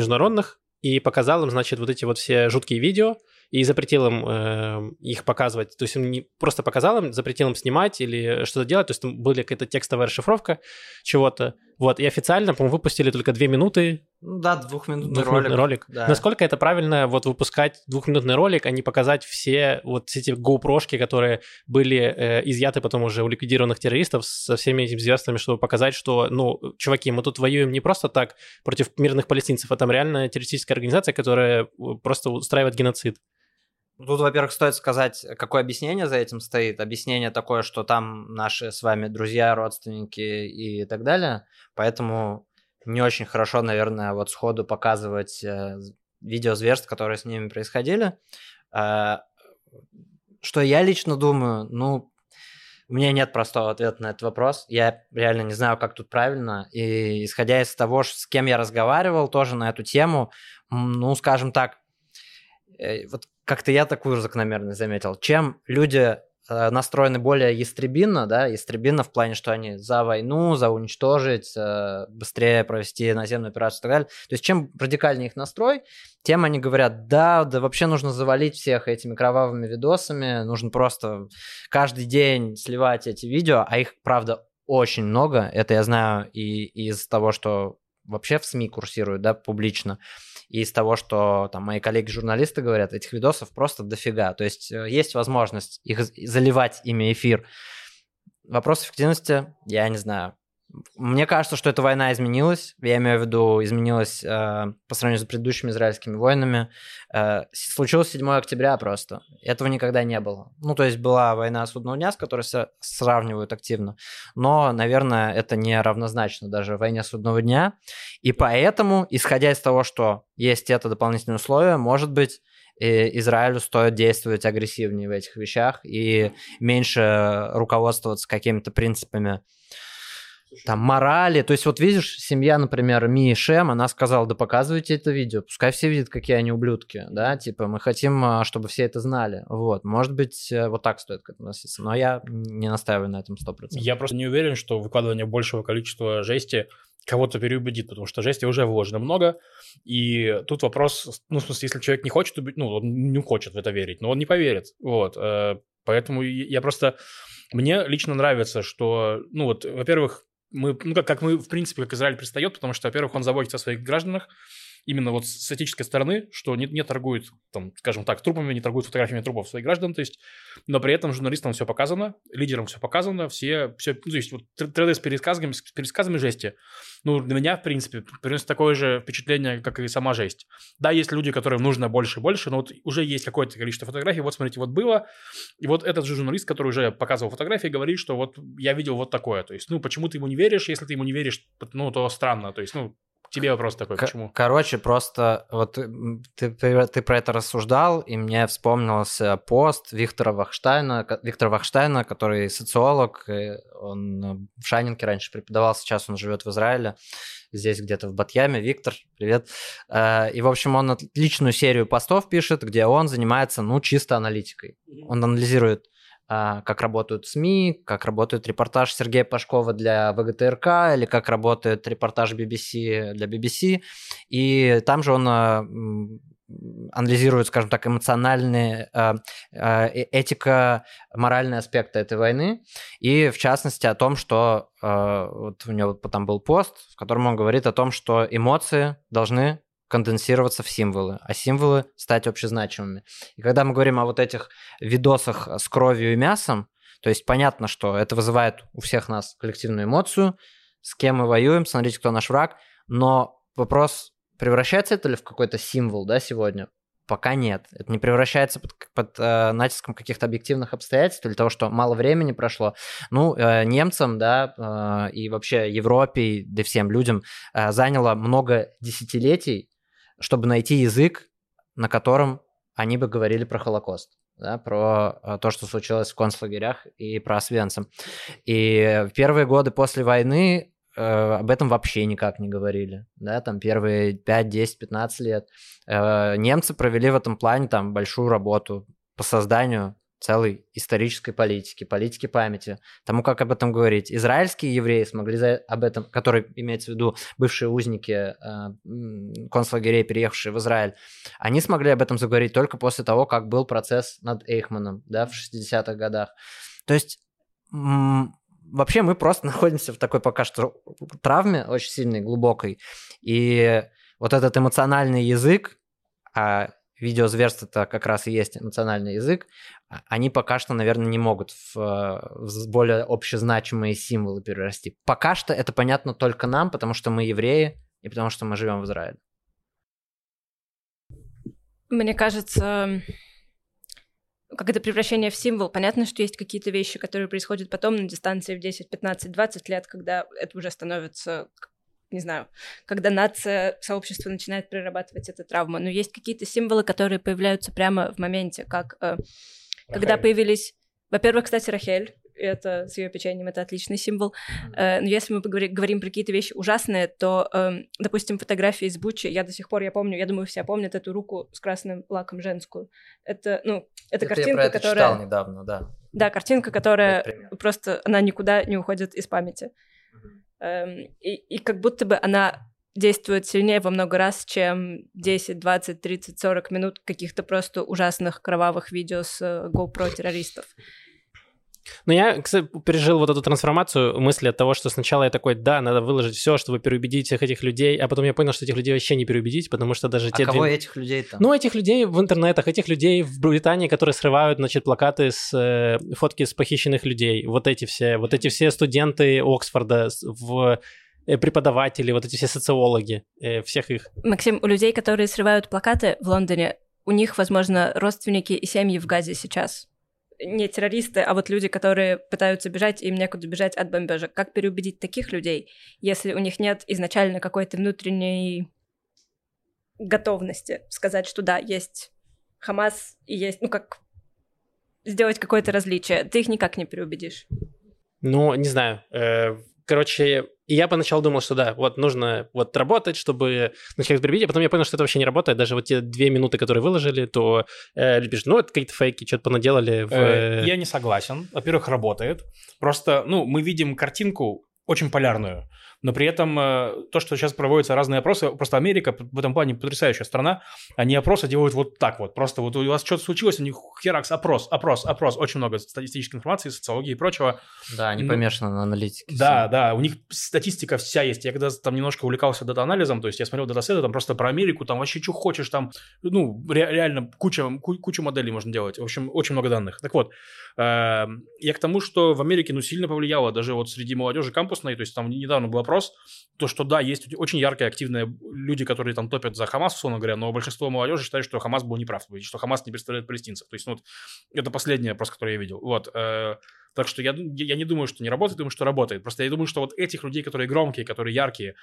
международных и показал им, значит, вот эти вот все жуткие видео, и запретил им э, их показывать. То есть он не просто показал им, запретил им снимать или что-то делать. То есть там была какая-то текстовая расшифровка чего-то. Вот, и официально, по-моему, выпустили только две минуты. Ну да, двухминутный, двухминутный ролик. ролик. Да. Насколько это правильно вот выпускать двухминутный ролик, а не показать все вот эти GoPro-шки, которые были э, изъяты потом уже у ликвидированных террористов со всеми этими зверствами, чтобы показать, что, ну, чуваки, мы тут воюем не просто так против мирных палестинцев, а там реально террористическая организация, которая э, просто устраивает геноцид. Тут, во-первых, стоит сказать, какое объяснение за этим стоит. Объяснение такое, что там наши с вами друзья, родственники и так далее. Поэтому не очень хорошо, наверное, вот сходу показывать э, видео зверств, которые с ними происходили. Э, что я лично думаю, ну, у меня нет простого ответа на этот вопрос. Я реально не знаю, как тут правильно. И исходя из того, с кем я разговаривал тоже на эту тему, ну, скажем так, вот как-то я такую закономерность заметил. Чем люди э, настроены более ястребинно, да, ястребинно в плане, что они за войну, за уничтожить, э, быстрее провести наземную операцию и так далее. То есть чем радикальнее их настрой, тем они говорят, да, да вообще нужно завалить всех этими кровавыми видосами, нужно просто каждый день сливать эти видео, а их, правда, очень много. Это я знаю и из того, что вообще в СМИ курсируют, да, публично. И из того, что там мои коллеги-журналисты говорят, этих видосов просто дофига. То есть э, есть возможность их заливать ими эфир. Вопрос эффективности, я не знаю. Мне кажется, что эта война изменилась. Я имею в виду, изменилась э, по сравнению с предыдущими израильскими войнами. Э, случилось 7 октября просто. Этого никогда не было. Ну, то есть была война судного дня, с которой сравнивают активно. Но, наверное, это не равнозначно даже войне судного дня. И поэтому, исходя из того, что есть это дополнительное условие, может быть, Израилю стоит действовать агрессивнее в этих вещах и меньше руководствоваться какими-то принципами там морали. То есть вот видишь, семья, например, Ми и Шем, она сказала, да показывайте это видео, пускай все видят, какие они ублюдки, да, типа мы хотим, а, чтобы все это знали. Вот, может быть, э, вот так стоит к этому относиться, но я не настаиваю на этом 100%. Я просто не уверен, что выкладывание большего количества жести кого-то переубедит, потому что жести уже вложено много, и тут вопрос, ну, в смысле, если человек не хочет, ну, он не хочет в это верить, но он не поверит, вот, э, поэтому я просто, мне лично нравится, что, ну, вот, во-первых, мы, ну, как, как мы, в принципе, как Израиль пристает, потому что, во-первых, он заботится о своих гражданах, именно вот с этической стороны, что не, не торгует, там, скажем так, трупами, не торгует фотографиями трупов своих граждан, то есть, но при этом журналистам все показано, лидерам все показано, все, все ну, то есть, вот треды с пересказами, с пересказами жести, ну, для меня, в принципе, приносит такое же впечатление, как и сама жесть. Да, есть люди, которым нужно больше и больше, но вот уже есть какое-то количество фотографий, вот смотрите, вот было, и вот этот же журналист, который уже показывал фотографии, говорит, что вот я видел вот такое, то есть, ну, почему ты ему не веришь, если ты ему не веришь, ну, то странно, то есть, ну, тебе вопрос такой, почему? Короче, просто вот ты, ты, про это рассуждал, и мне вспомнился пост Виктора Вахштайна, Виктора Вахштайна, который социолог, он в Шайнинке раньше преподавал, сейчас он живет в Израиле, здесь где-то в Батьяме. Виктор, привет. Э, и, в общем, он отличную серию постов пишет, где он занимается, ну, чисто аналитикой. Он анализирует как работают СМИ, как работает репортаж Сергея Пашкова для ВГТРК или как работает репортаж BBC для BBC. И там же он а, анализирует, скажем так, эмоциональные, а, э, этика, моральные аспекты этой войны, и в частности о том, что вот у него там был пост, в котором он говорит о том, что эмоции должны конденсироваться в символы, а символы стать общезначимыми. И когда мы говорим о вот этих видосах с кровью и мясом, то есть понятно, что это вызывает у всех нас коллективную эмоцию, с кем мы воюем, смотрите, кто наш враг, но вопрос, превращается это ли в какой-то символ, да, сегодня? Пока нет. Это не превращается под, под э, натиском каких-то объективных обстоятельств или того, что мало времени прошло. Ну, э, немцам, да, э, и вообще Европе, да всем людям э, заняло много десятилетий, чтобы найти язык, на котором они бы говорили про Холокост да, про э, то, что случилось в концлагерях и про Освенцим. И в первые годы после войны э, об этом вообще никак не говорили, да, там первые 5, 10, 15 лет. Э, немцы провели в этом плане там большую работу по созданию целой исторической политики, политики памяти, тому, как об этом говорить. Израильские евреи смогли за, об этом, которые, имеется в виду бывшие узники э, концлагерей, переехавшие в Израиль, они смогли об этом заговорить только после того, как был процесс над Эйхманом да, в 60-х годах. То есть вообще мы просто [laughs] находимся в такой пока что травме очень сильной, глубокой. И вот этот эмоциональный язык, а видеозверств это как раз и есть эмоциональный язык, а, они пока что, наверное, не могут в, в более общезначимые символы перерасти. Пока что это понятно только нам, потому что мы евреи и потому что мы живем в Израиле. Мне кажется, как это превращение в символ, понятно, что есть какие-то вещи, которые происходят потом на дистанции в 10, 15, 20 лет, когда это уже становится не знаю, когда нация, сообщество начинает прорабатывать эту травму. Но есть какие-то символы, которые появляются прямо в моменте, как э, когда появились... Во-первых, кстати, Рахель, это с ее печеньем, это отличный символ. Э, но если мы поговори, говорим про какие-то вещи ужасные, то, э, допустим, фотографии из Бучи, я до сих пор, я помню, я думаю, все помнят эту руку с красным лаком женскую. Это, ну, это, это картинка, я про это которая... читал недавно, да. Да, картинка, которая просто, она никуда не уходит из памяти. Эм, и, и как будто бы она действует сильнее во много раз, чем 10, 20, 30, 40 минут каких-то просто ужасных кровавых видео с э, GoPro террористов. Ну, я, кстати, пережил вот эту трансформацию мысли от того, что сначала я такой, да, надо выложить все, чтобы переубедить всех этих людей, а потом я понял, что этих людей вообще не переубедить, потому что даже а те... кого две... этих людей-то? Ну, этих людей в интернетах, этих людей в Британии, которые срывают, значит, плакаты с э, фотки с похищенных людей, вот эти все, вот эти все студенты Оксфорда в э, преподаватели, вот эти все социологи, э, всех их. Максим, у людей, которые срывают плакаты в Лондоне, у них, возможно, родственники и семьи в Газе сейчас не террористы, а вот люди, которые пытаются бежать, им некуда бежать от бомбежек. Как переубедить таких людей, если у них нет изначально какой-то внутренней готовности сказать, что да, есть Хамас и есть, ну как сделать какое-то различие. Ты их никак не переубедишь. Ну, не знаю. Э, короче, и я поначалу думал, что да, вот нужно вот работать, чтобы начать прибить, а потом я понял, что это вообще не работает. Даже вот те две минуты, которые выложили, то э, любишь, ну, это какие-то фейки, что-то понаделали. В... Э, я не согласен. Во-первых, работает. Просто, ну, мы видим картинку очень полярную но при этом э, то, что сейчас проводятся разные опросы, просто Америка в этом плане потрясающая страна, они опросы делают вот так вот, просто вот у вас что-то случилось, у них херакс, опрос, опрос, опрос, очень много статистической информации, социологии и прочего. Да, они помешаны на аналитике. Да, да, у них статистика вся есть. Я когда там немножко увлекался дата-анализом, то есть я смотрел датасеты, там просто про Америку, там вообще что хочешь, там, ну, ре- реально куча, куча моделей можно делать. В общем, очень много данных. Так вот, э, я к тому, что в Америке, ну, сильно повлияло даже вот среди молодежи кампусной, то есть там недавно был опрос, то, что да, есть очень яркие, активные люди, которые там топят за Хамас, условно говоря, но большинство молодежи считает, что Хамас был неправ, что Хамас не представляет палестинцев. То есть, ну, вот, это последний опрос, который я видел. Вот. Э, так что я, я не думаю, что не работает, думаю, что работает. Просто я думаю, что вот этих людей, которые громкие, которые яркие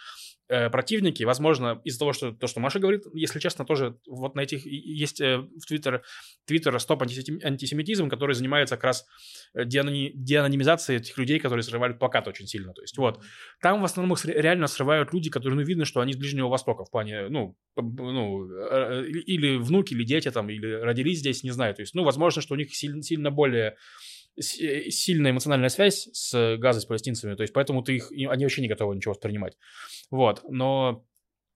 э, противники, возможно, из-за того, что то, что Маша говорит, если честно, тоже вот на этих есть э, в Твиттер Твиттер стоп антисемитизм, который занимается как раз э, деанони, деанонимизацией этих людей, которые срывали плакат очень сильно. То есть вот там в основном их реально срывают люди, которые, ну, видно, что они из Ближнего Востока в плане, ну, ну, э, или внуки, или дети там, или родились здесь, не знаю. То есть, ну, возможно, что у них сильно, сильно более Э, сильная эмоциональная связь с Газой, с палестинцами, то есть поэтому ты их, они вообще не готовы ничего воспринимать. Вот, но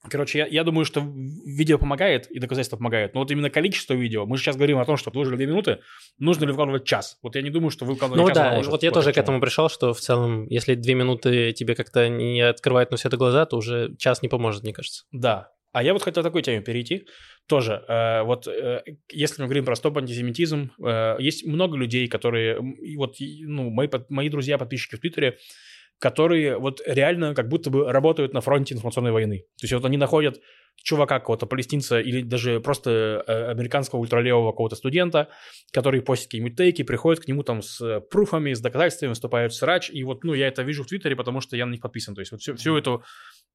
Короче, я, я думаю, что видео помогает и доказательства помогают. Но вот именно количество видео. Мы сейчас говорим о том, что выложили две минуты. Нужно ли выкладывать час? Вот я не думаю, что вы выкладываете ну, час. Ну да, вот я тоже к этому пришел, что в целом, если две минуты тебе как-то не открывают на все это глаза, то уже час не поможет, мне кажется. Да. А я вот хотел такой теме перейти. Тоже, э, вот э, если мы говорим про стоп-антисемитизм, э, есть много людей, которые, вот, ну, мои, мои друзья, подписчики в Твиттере, которые вот реально как будто бы работают на фронте информационной войны. То есть вот они находят чувака какого-то, палестинца или даже просто э, американского ультралевого какого-то студента, который постит какие-нибудь тейки, приходит к нему там с пруфами, с доказательствами, вступают в срач, и вот, ну, я это вижу в Твиттере, потому что я на них подписан. То есть вот всю, всю эту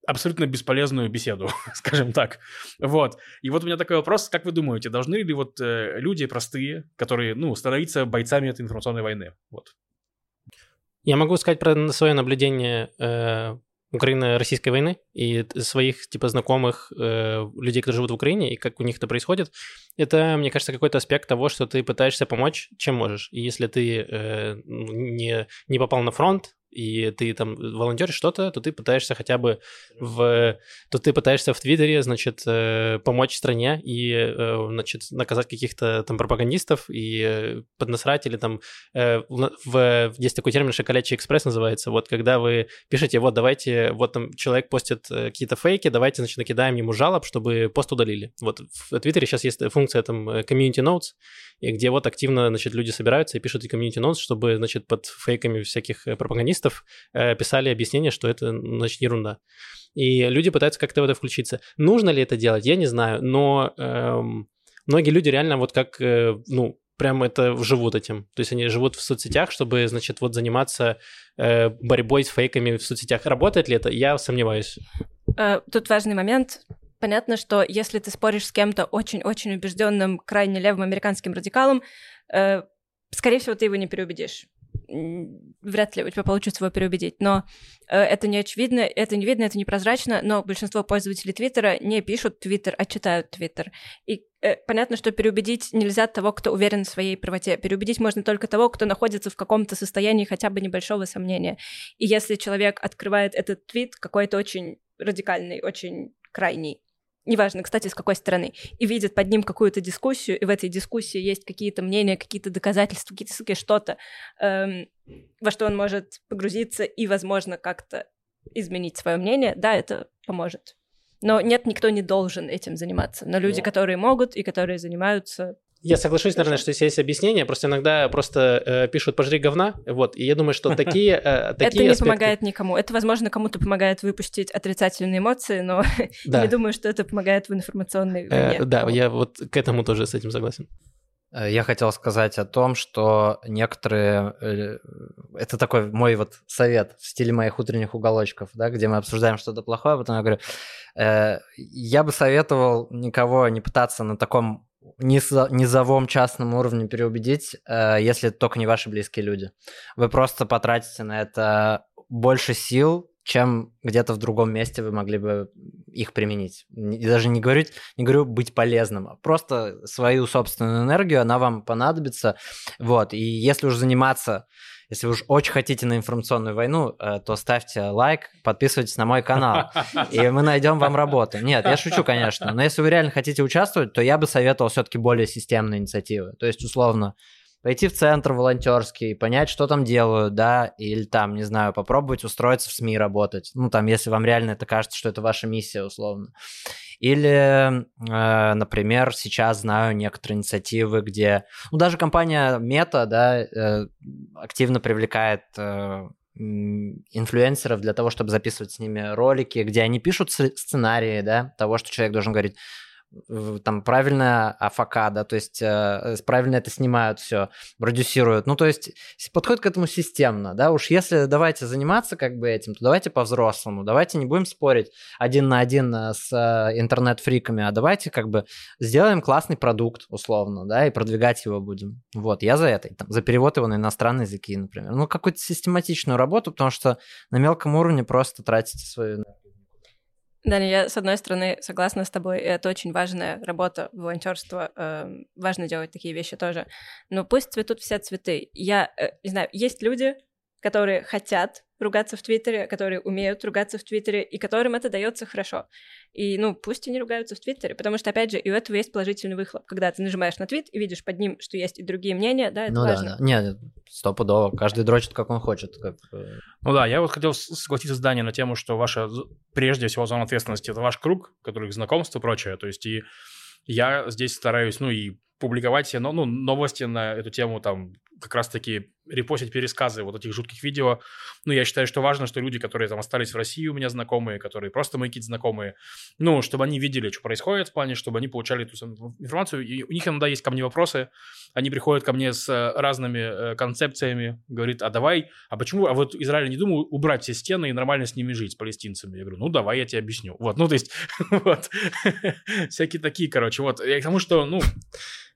абсолютно бесполезную беседу, [laughs] скажем так. Вот. И вот у меня такой вопрос, как вы думаете, должны ли вот э, люди простые, которые, ну, становиться бойцами этой информационной войны? Вот. Я могу сказать про свое наблюдение э, Украино-российской войны и своих типа знакомых э, людей, которые живут в Украине, и как у них это происходит. Это, мне кажется, какой-то аспект того, что ты пытаешься помочь, чем можешь. И если ты э, не, не попал на фронт, и ты там волонтеришь что-то, то ты пытаешься хотя бы в... То ты пытаешься в Твиттере, значит, э, помочь стране и, э, значит, наказать каких-то там пропагандистов и э, поднасрать или там... В... Есть такой термин «шоколячий экспресс» называется. Вот когда вы пишете, вот давайте, вот там человек постит какие-то фейки, давайте, значит, накидаем ему жалоб, чтобы пост удалили. Вот в Твиттере сейчас есть функция там community notes, где вот активно, значит, люди собираются и пишут community notes, чтобы, значит, под фейками всяких пропагандистов э, писали объяснение, что это, значит, ерунда. И люди пытаются как-то в это включиться. Нужно ли это делать, я не знаю, но эм, многие люди реально вот как, э, ну, прям это живут этим. То есть они живут в соцсетях, чтобы, значит, вот заниматься э, борьбой с фейками в соцсетях. Работает ли это? Я сомневаюсь. Э, тут важный момент. Понятно, что если ты споришь с кем-то очень-очень убежденным, крайне левым американским радикалом, э, скорее всего, ты его не переубедишь. Вряд ли у тебя получится его переубедить. Но э, это не очевидно, это не видно, это непрозрачно, но большинство пользователей Твиттера не пишут Твиттер, а читают Твиттер. И э, понятно, что переубедить нельзя того, кто уверен в своей правоте. Переубедить можно только того, кто находится в каком-то состоянии хотя бы небольшого сомнения. И если человек открывает этот твит, какой-то очень радикальный, очень крайний, неважно, кстати, с какой стороны, и видят под ним какую-то дискуссию, и в этой дискуссии есть какие-то мнения, какие-то доказательства, какие-то ссылки, что-то, эм, во что он может погрузиться и, возможно, как-то изменить свое мнение, да, это поможет. Но нет, никто не должен этим заниматься. Но люди, которые могут и которые занимаются, я соглашусь, наверное, что здесь есть объяснение, просто иногда просто э, пишут «пожри говна», вот, и я думаю, что [laughs] такие, э, такие Это не аспекты... помогает никому. Это, возможно, кому-то помогает выпустить отрицательные эмоции, но [laughs] да. не думаю, что это помогает в информационной э, войне. Э, да, я вот к этому тоже с этим согласен. Э, я хотел сказать о том, что некоторые... Э, это такой мой вот совет в стиле моих утренних уголочков, да, где мы обсуждаем что-то плохое, а потом я говорю, э, я бы советовал никого не пытаться на таком низовом частном уровне переубедить, э, если только не ваши близкие люди. Вы просто потратите на это больше сил, чем где-то в другом месте вы могли бы их применить. И даже не, говорить, не говорю быть полезным, а просто свою собственную энергию, она вам понадобится. Вот. И если уж заниматься если вы уж очень хотите на информационную войну, э, то ставьте лайк, подписывайтесь на мой канал, [laughs] и мы найдем вам работу. Нет, я шучу, конечно, но если вы реально хотите участвовать, то я бы советовал все-таки более системные инициативы. То есть, условно, пойти в центр волонтерский, понять, что там делают, да, или там, не знаю, попробовать устроиться в СМИ работать. Ну, там, если вам реально это кажется, что это ваша миссия, условно. Или, э, например, сейчас знаю некоторые инициативы, где, ну, даже компания Meta, да, э, активно привлекает э, инфлюенсеров для того, чтобы записывать с ними ролики, где они пишут сценарии, да, того, что человек должен говорить там правильная АФК, да, то есть э, правильно это снимают все, продюсируют. Ну, то есть подходит к этому системно, да, уж если давайте заниматься как бы этим, то давайте по-взрослому, давайте не будем спорить один на один э, с э, интернет-фриками, а давайте как бы сделаем классный продукт, условно, да, и продвигать его будем. Вот, я за это, там, за перевод его на иностранные языки, например. Ну, какую-то систематичную работу, потому что на мелком уровне просто тратите свою энергию. Даня, я, с одной стороны, согласна с тобой, это очень важная работа, волонтерство, э, важно делать такие вещи тоже. Но пусть цветут все цветы. Я, э, не знаю, есть люди, которые хотят ругаться в Твиттере, которые умеют ругаться в Твиттере, и которым это дается хорошо. И, ну, пусть они ругаются в Твиттере, потому что, опять же, и у этого есть положительный выхлоп. Когда ты нажимаешь на твит и видишь под ним, что есть и другие мнения, да, это ну важно. да, да. Нет, стопудово. Каждый дрочит, как он хочет. Как... э, Ну да, я вот хотел согласиться с Даней на тему, что ваша, прежде всего, зона ответственности – это ваш круг, который знакомств и прочее. То есть и я здесь стараюсь, ну, и публиковать все ну, новости на эту тему, там, как раз-таки репостить пересказы вот этих жутких видео. Ну, я считаю, что важно, что люди, которые там остались в России у меня знакомые, которые просто мои какие-то знакомые, ну, чтобы они видели, что происходит в плане, чтобы они получали эту информацию. И у них иногда есть ко мне вопросы, они приходят ко мне с э, разными э, концепциями, говорит, а давай, а почему, а вот Израиль не думал убрать все стены и нормально с ними жить, с палестинцами? Я говорю, ну, давай я тебе объясню. Вот, ну, то есть, [laughs] вот, [laughs] всякие такие, короче, вот. Я к тому, что, ну,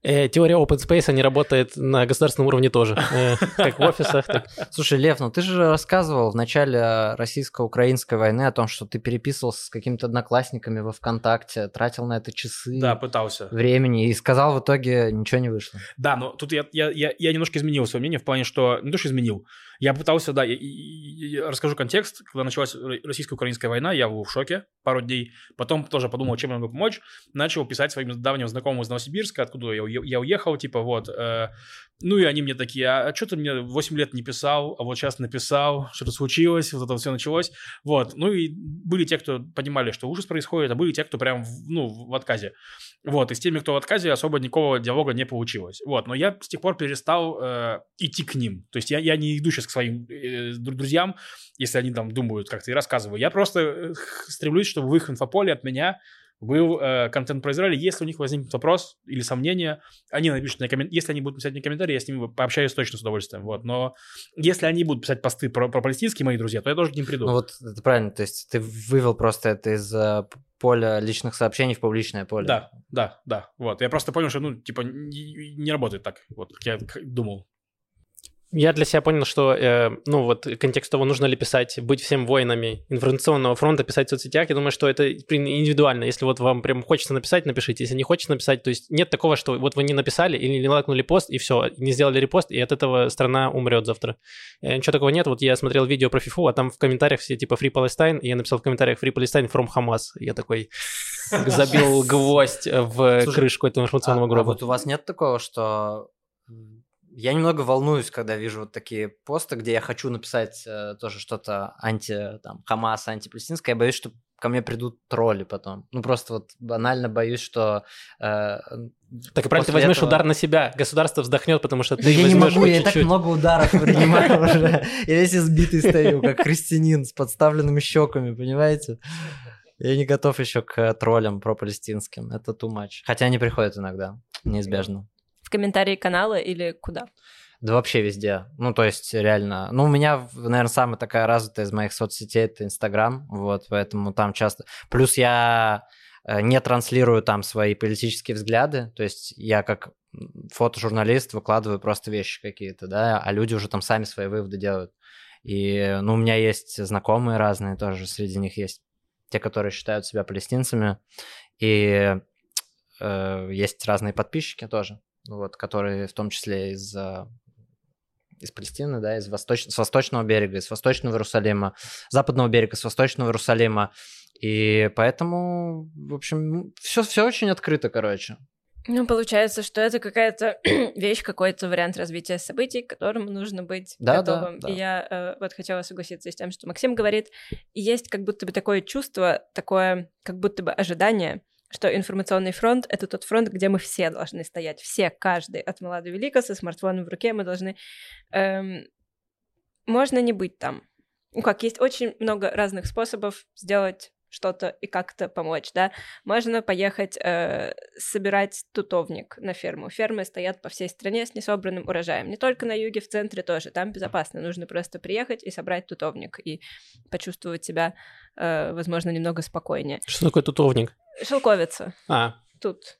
Э, теория open space не работает на государственном уровне тоже. Э, Как в офисах, так Слушай, Лев, ну ты же рассказывал в начале российско-украинской войны о том, что ты переписывался с какими-то одноклассниками во ВКонтакте, тратил на это часы да, пытался. времени и сказал в итоге ничего не вышло. Да, но тут я, я, я, я немножко изменил свое мнение в плане, что... Не то, что изменил. Я пытался, да, я, я- я расскажу контекст. Когда началась ро- российско-украинская война, я был в шоке пару дней. Потом тоже подумал, чем я могу помочь. Начал писать своим давним знакомым из Новосибирска, откуда я, я уехал, типа, вот. э, ну и они мне такие, а, что ты мне 8 лет не писал, а вот сейчас написал, что-то случилось, вот это все началось. Вот. Ну и были те, кто понимали, что ужас происходит, а были те, кто прям, в- ну, в отказе. Вот, и с теми, кто в отказе, особо никакого диалога не получилось. Вот, но я с тех пор перестал э, идти к ним. То есть я, я не иду сейчас к своим э, дру- друзьям, если они там думают как-то и рассказываю. Я просто э, стремлюсь, чтобы в их инфополе от меня был э, контент про Израиль. Если у них возникнет вопрос или сомнение, они напишут мне комментарий. Если они будут писать мне комментарии, я с ними пообщаюсь точно с удовольствием. Вот, но если они будут писать посты про, про палестинские мои друзья, то я тоже к ним приду. Ну вот это правильно, то есть ты вывел просто это из э, поля личных сообщений в публичное поле. Да, да, да. Вот. Я просто понял, что, ну, типа, не, не работает так, вот, как я думал. Я для себя понял, что, э, ну вот, контекст того, нужно ли писать, быть всем воинами информационного фронта, писать в соцсетях, я думаю, что это индивидуально. Если вот вам прям хочется написать, напишите. Если не хочется написать, то есть нет такого, что вот вы не написали или не лайкнули пост, и все, не сделали репост, и от этого страна умрет завтра. Э, Ничего такого нет. Вот я смотрел видео про FIFA, а там в комментариях все типа Free Palestine, и я написал в комментариях Free Palestine from Hamas. Я такой забил [laughs] гвоздь в Слушай, крышку этого информационного А, а гроба. вот у вас нет такого, что я немного волнуюсь, когда вижу вот такие посты, где я хочу написать э, тоже что-то анти, там, Хамас, антипалестинское, я боюсь, что ко мне придут тролли потом. Ну, просто вот банально боюсь, что... э, Так и правильно, ты возьмешь этого- удар на себя. Государство вздохнет, потому что ты Да я не могу, я так много ударов принимаю уже. Я весь избитый стою, как христианин с подставленными щеками, понимаете? Я не готов еще к троллям про-палестинским. Это too much. Хотя они приходят иногда, неизбежно. Комментарии канала или куда? Да вообще везде. Ну, то есть, реально. Ну, у меня, наверное, самая такая развитая из моих соцсетей это Инстаграм. Вот, поэтому там часто... Плюс я э, не транслирую там свои политические взгляды. То есть я как фотожурналист выкладываю просто вещи какие-то, да, а люди уже там сами свои выводы делают. И, ну, у меня есть знакомые разные тоже, среди них есть те, которые считают себя палестинцами, и э, есть разные подписчики тоже, вот, которые в том числе из э, из Палестины, да, из восточ... с восточного берега, из восточного Иерусалима, западного берега, с восточного Иерусалима. И поэтому, в общем, все, все очень открыто, короче. Ну, получается, что это какая-то [clears throat] вещь, какой-то вариант развития событий, к которому нужно быть Да, да, готовым. да. И я э, вот хотела согласиться с тем, что Максим говорит. И есть как будто бы такое чувство, такое как будто бы ожидание, что информационный фронт — это тот фронт, где мы все должны стоять. Все, каждый, от мала до велика, со смартфоном в руке мы должны... эм, можно не быть там. Ну как, есть очень много разных способов сделать что-то и как-то помочь, да. Можно поехать э, собирать тутовник на ферму. Фермы стоят по всей стране с несобранным урожаем. Не только на юге, в центре тоже. Там безопасно. Нужно просто приехать и собрать тутовник и почувствовать себя, э, возможно, немного спокойнее. Что такое тутовник? Шелковица. А, Тут.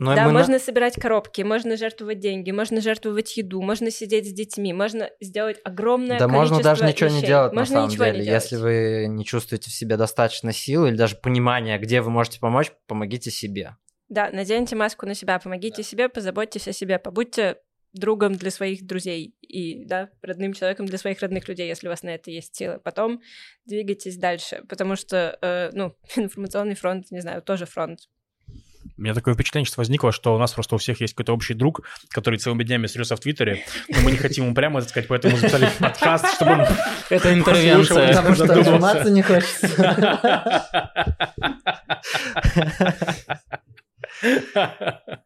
И да, мы на- можно собирать коробки, можно жертвовать деньги, можно жертвовать еду, можно сидеть с детьми, можно сделать огромное Да можно количество даже ничего не вещей. делать, на можно самом ничего деле. не делать. Если вы не чувствуете в себе достаточно сил или даже понимания, где вы можете помочь, помогите себе. Да, наденьте маску на себя, помогите себе, позаботьтесь о себе, побудьте другом для своих друзей и, да, родным человеком для своих родных людей, если у вас на это есть силы. Потом двигайтесь дальше, потому что, э, ну, [laughs] информационный фронт, не знаю, тоже фронт. У меня такое впечатление что возникло, что у нас просто у всех есть какой-то общий друг, который целыми днями срется в Твиттере, но мы не хотим ему прямо, так сказать, поэтому записали [laughs] подкаст, чтобы он Это интервенция. Потому что отжиматься не хочется. [laughs]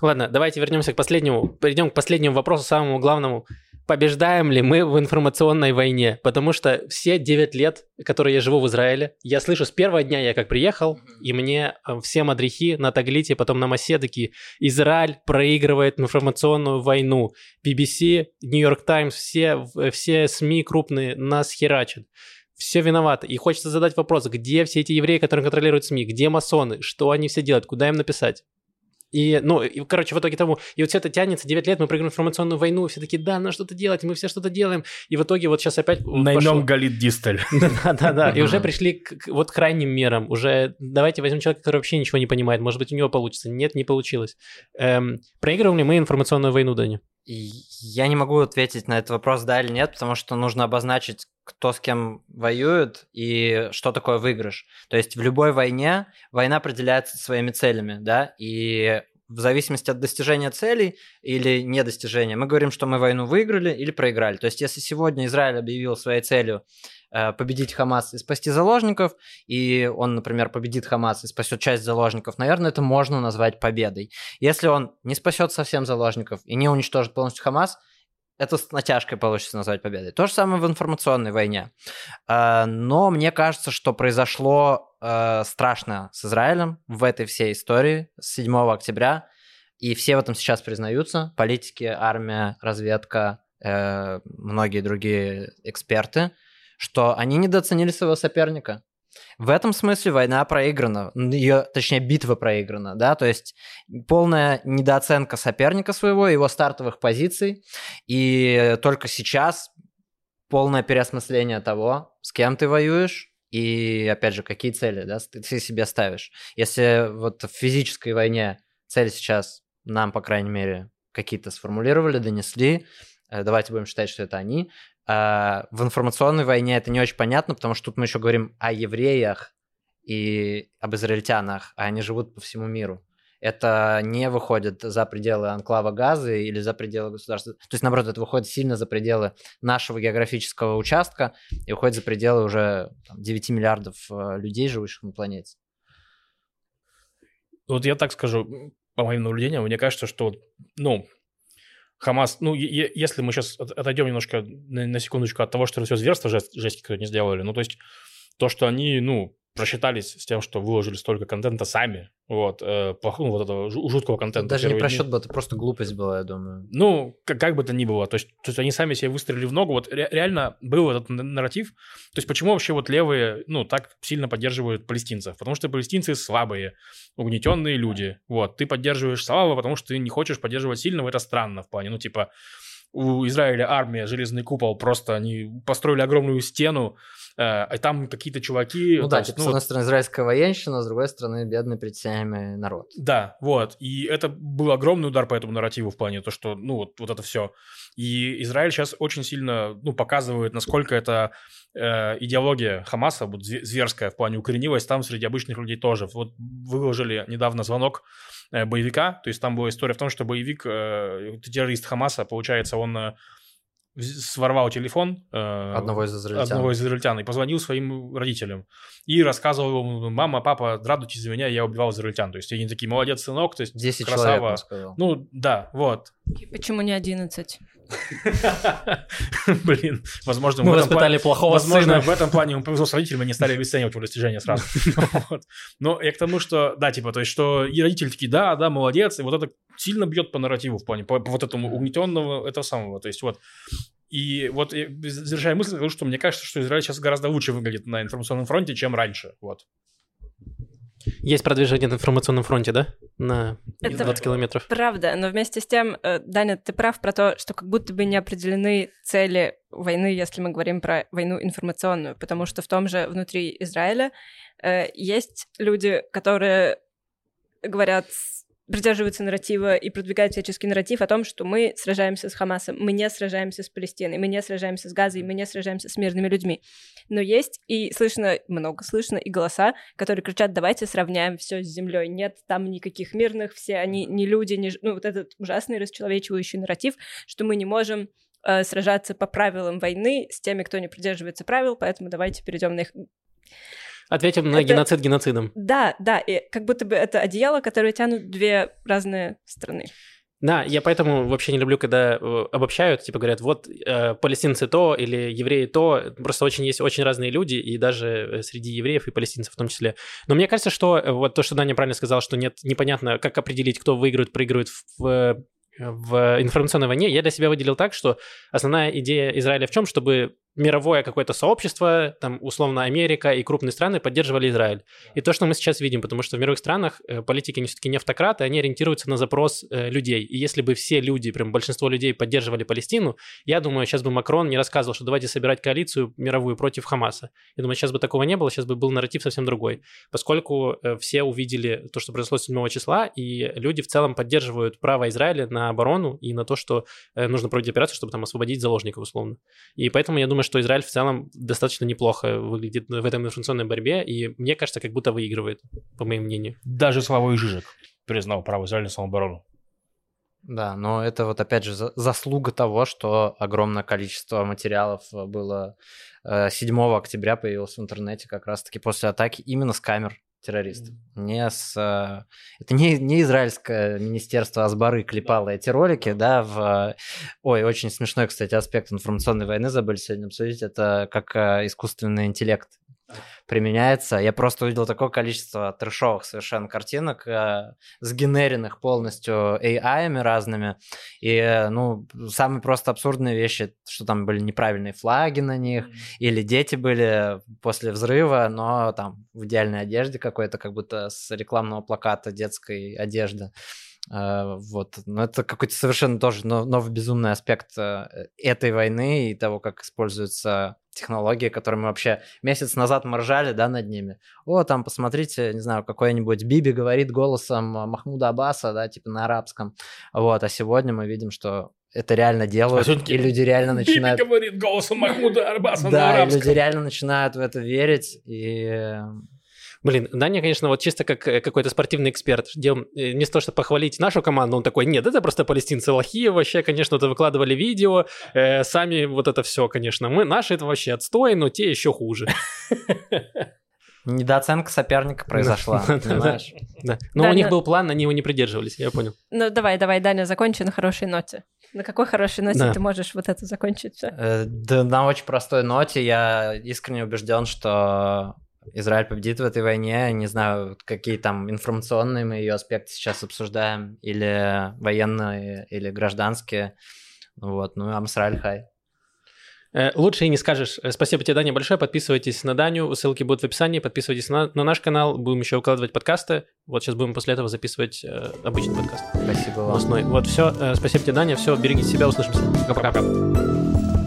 Ладно, давайте вернемся к последнему. Перейдем к последнему вопросу, самому главному. Побеждаем ли мы в информационной войне? Потому что все 9 лет, которые я живу в Израиле, я слышу с первого дня, я как приехал, и мне э, все мадрихи на Таглите, потом на Масе такие, Израиль проигрывает информационную войну. BBC, York Times, все, э, все СМИ крупные нас херачат. Все виноваты. И хочется задать вопрос, где все эти евреи, которые контролируют СМИ, где масоны, что они все делают, куда им написать? И, ну, и, короче, в итоге того, и вот все это тянется, 9 лет, мы проиграем информационную войну, все такие, да, надо что-то делать, мы все что-то делаем, и в итоге вот сейчас опять пошло- Наймем Галит Дистель. [laughs] Да-да-да, и уже пришли к, вот крайним мерам, уже давайте возьмем человека, который вообще ничего не понимает, может быть, у него получится, нет, не получилось. Эм, проигрываем ли мы информационную войну, Даня? Я не могу ответить на этот вопрос, да или нет, потому что нужно обозначить, кто с кем воюет и что такое выигрыш. То есть в любой войне война определяется своими целями, да, и в зависимости от достижения целей или недостижения, мы говорим, что мы войну выиграли или проиграли. То есть если сегодня Израиль объявил своей целью э, победить Хамас и спасти заложников, и он, например, победит Хамас и спасет часть заложников, наверное, это можно назвать победой. Если он не спасет совсем заложников и не уничтожит полностью Хамас, это с натяжкой получится назвать победой. То же самое в информационной войне. Э, Но мне кажется, что произошло э, страшно с Израилем в этой всей истории с 7 октября. И все в этом сейчас признаются. Политики, армия, разведка, э, многие другие эксперты, что они недооценили своего соперника. В этом смысле война проиграна, ее, точнее, битва проиграна, да, то есть полная недооценка соперника своего, его стартовых позиций, и только сейчас полное переосмысление того, с кем ты воюешь, и, опять же, какие цели, да, ты себе ставишь. Если вот в физической войне цели сейчас нам, по крайней мере, какие-то сформулировали, донесли, э, давайте будем считать, что это они, в информационной войне это не очень понятно, потому что тут мы еще говорим о евреях и об израильтянах, а они живут по всему миру. Это не выходит за пределы анклава Газы или за пределы государства. То есть, наоборот, это выходит сильно за пределы нашего географического участка и уходит за пределы уже там, 9 миллиардов э, людей, живущих на планете. Вот я так скажу, по моим наблюдениям, мне кажется, что, ну, Хамас, ну, е- если мы сейчас отойдем немножко на, на секундочку от того, что все зверство жест, жесть, которые они сделали, ну, то есть то, что они, ну, просчитались с тем, что выложили столько контента сами, вот, э, плохого, вот этого жу- жуткого контента. Даже не дни. просчет был, это просто глупость была, я думаю. Ну, как, как бы то ни было, то есть, то есть они сами себе выстрелили в ногу, вот ре- реально был этот нарратив, то есть почему вообще вот левые, ну, так сильно поддерживают палестинцев? Потому что палестинцы слабые, угнетенные люди, вот, ты поддерживаешь слабого, потому что ты не хочешь поддерживать сильного, это странно в плане, ну, типа, у Израиля армия, железный купол, просто они построили огромную стену, а там какие-то чуваки... Ну то да, типа, ну, с одной стороны, израильская военщина, с другой стороны, бедный притесняемый народ. Да, вот. И это был огромный удар по этому нарративу в плане то, что, ну, вот, вот это все. И Израиль сейчас очень сильно, ну, показывает, насколько это э, идеология Хамаса, вот зв- зверская в плане укоренилась там среди обычных людей тоже. Вот выложили недавно звонок э, боевика, то есть там была история в том, что боевик, э, террорист Хамаса, получается, он э, сворвал телефон э, Одного из израильтян. одного из израильтян и позвонил своим родителям и рассказывал ему, мама, папа, радуйтесь за меня, я убивал израильтян. То есть они такие, молодец, сынок, то есть 10 человек, красава. он сказал. Ну, да, вот. Почему не 11? [laughs] Блин, возможно, Мы воспитали плохого Возможно, в этом плане ему повезло с родителями, они стали обесценивать его достижения сразу. [laughs] Но я к тому, что, да, типа, то есть, что и родители такие, да, да, молодец, и вот это сильно бьет по нарративу в плане, по, вот этому угнетенного, этого самого, то есть, вот. И вот, завершая мысль, скажу, что мне кажется, что Израиль сейчас гораздо лучше выглядит на информационном фронте, чем раньше, вот. Есть продвижение на информационном фронте, да? На Это 20 километров. Правда, но вместе с тем, э, Даня, ты прав про то, что как будто бы не определены цели войны, если мы говорим про войну информационную, потому что в том же внутри Израиля э, есть люди, которые говорят придерживаются нарратива и продвигают всяческий нарратив о том, что мы сражаемся с Хамасом, мы не сражаемся с Палестиной, мы не сражаемся с Газой, мы не сражаемся с мирными людьми. Но есть и слышно, много слышно, и голоса, которые кричат, давайте сравняем все с землей. Нет там никаких мирных, все они не люди, не... ну вот этот ужасный расчеловечивающий нарратив, что мы не можем э, сражаться по правилам войны с теми, кто не придерживается правил, поэтому давайте перейдем на их Ответим на это... геноцид геноцидом. Да, да, и как будто бы это одеяло, которое тянут две разные страны. Да, я поэтому вообще не люблю, когда э, обобщают, типа говорят, вот э, палестинцы то или евреи то. Просто очень есть очень разные люди, и даже э, среди евреев и палестинцев в том числе. Но мне кажется, что э, вот то, что Даня правильно сказал, что нет, непонятно, как определить, кто выигрывает, проигрывает в, в информационной войне, я для себя выделил так, что основная идея Израиля в чем, чтобы мировое какое-то сообщество, там, условно, Америка и крупные страны поддерживали Израиль. И то, что мы сейчас видим, потому что в мировых странах э, политики не все-таки не автократы, они ориентируются на запрос э, людей. И если бы все люди, прям большинство людей поддерживали Палестину, я думаю, сейчас бы Макрон не рассказывал, что давайте собирать коалицию мировую против Хамаса. Я думаю, сейчас бы такого не было, сейчас бы был нарратив совсем другой. Поскольку э, все увидели то, что произошло 7 числа, и люди в целом поддерживают право Израиля на оборону и на то, что нужно проводить операцию, чтобы там освободить заложников, условно. И поэтому я думаю, что Израиль в целом достаточно неплохо выглядит в этом информационной борьбе, и мне кажется, как будто выигрывает, по моему мнению. Даже Славой Жижик признал право Израиля на самооборону. Да, но это вот опять же заслуга того, что огромное количество материалов было 7 э, октября появилось в интернете как раз-таки после атаки именно с камер террористов. Не с... Э, это не, не израильское министерство Асбары клепало эти ролики, да, в... Ой, очень смешной, кстати, аспект информационной войны забыли сегодня обсудить. Это как э, искусственный интеллект применяется. Я просто увидел такое количество трешовых совершенно картинок, э, сгенеренных полностью AI-ами разными. И, э, ну, самые просто абсурдные вещи, что там были неправильные флаги на них, mm-hmm. или дети были после взрыва, но там в идеальной одежде какой-то, как будто с рекламного плаката детской одежды. Uh, вот, но это какой-то совершенно тоже новый безумный аспект uh, этой войны и того, как используется технологии, которые мы вообще месяц назад мы ржали, да, над ними. О, там, посмотрите, не знаю, какой-нибудь Биби говорит голосом Махмуда Аббаса, да, типа на арабском. Вот, а сегодня мы видим, что это реально делают, а и люди реально начинают... Биби говорит голосом Махмуда Аббаса да, на арабском. Да, люди реально начинают в это верить, и Блин, Даня, конечно, вот чисто как э, какой-то спортивный эксперт. Дел, э, не с то, чтобы похвалить нашу команду, он такой, нет, это просто палестинцы лохи, вообще, конечно, это выкладывали видео, э, сами вот это все, конечно. Мы, наши это вообще отстой, но те еще хуже. Недооценка соперника произошла, [laughs] понимаешь? Да. Но у них был план, они его не придерживались, я понял. Ну давай, давай, Даня, закончи на хорошей ноте. На какой хорошей ноте ты можешь вот это закончить все? Да на очень простой ноте я искренне убежден, что Израиль победит в этой войне. Не знаю, какие там информационные мы ее аспекты сейчас обсуждаем, или военные, или гражданские. Вот, ну, Амсраль хай. Э, лучше и не скажешь. Э, спасибо тебе, Даня, большое. Подписывайтесь на Даню, ссылки будут в описании. Подписывайтесь на, на наш канал, будем еще выкладывать подкасты. Вот сейчас будем после этого записывать э, обычный подкаст. Спасибо вам. Вот, все. Э, спасибо тебе, Даня. Все, берегите себя, услышимся. Пока-пока.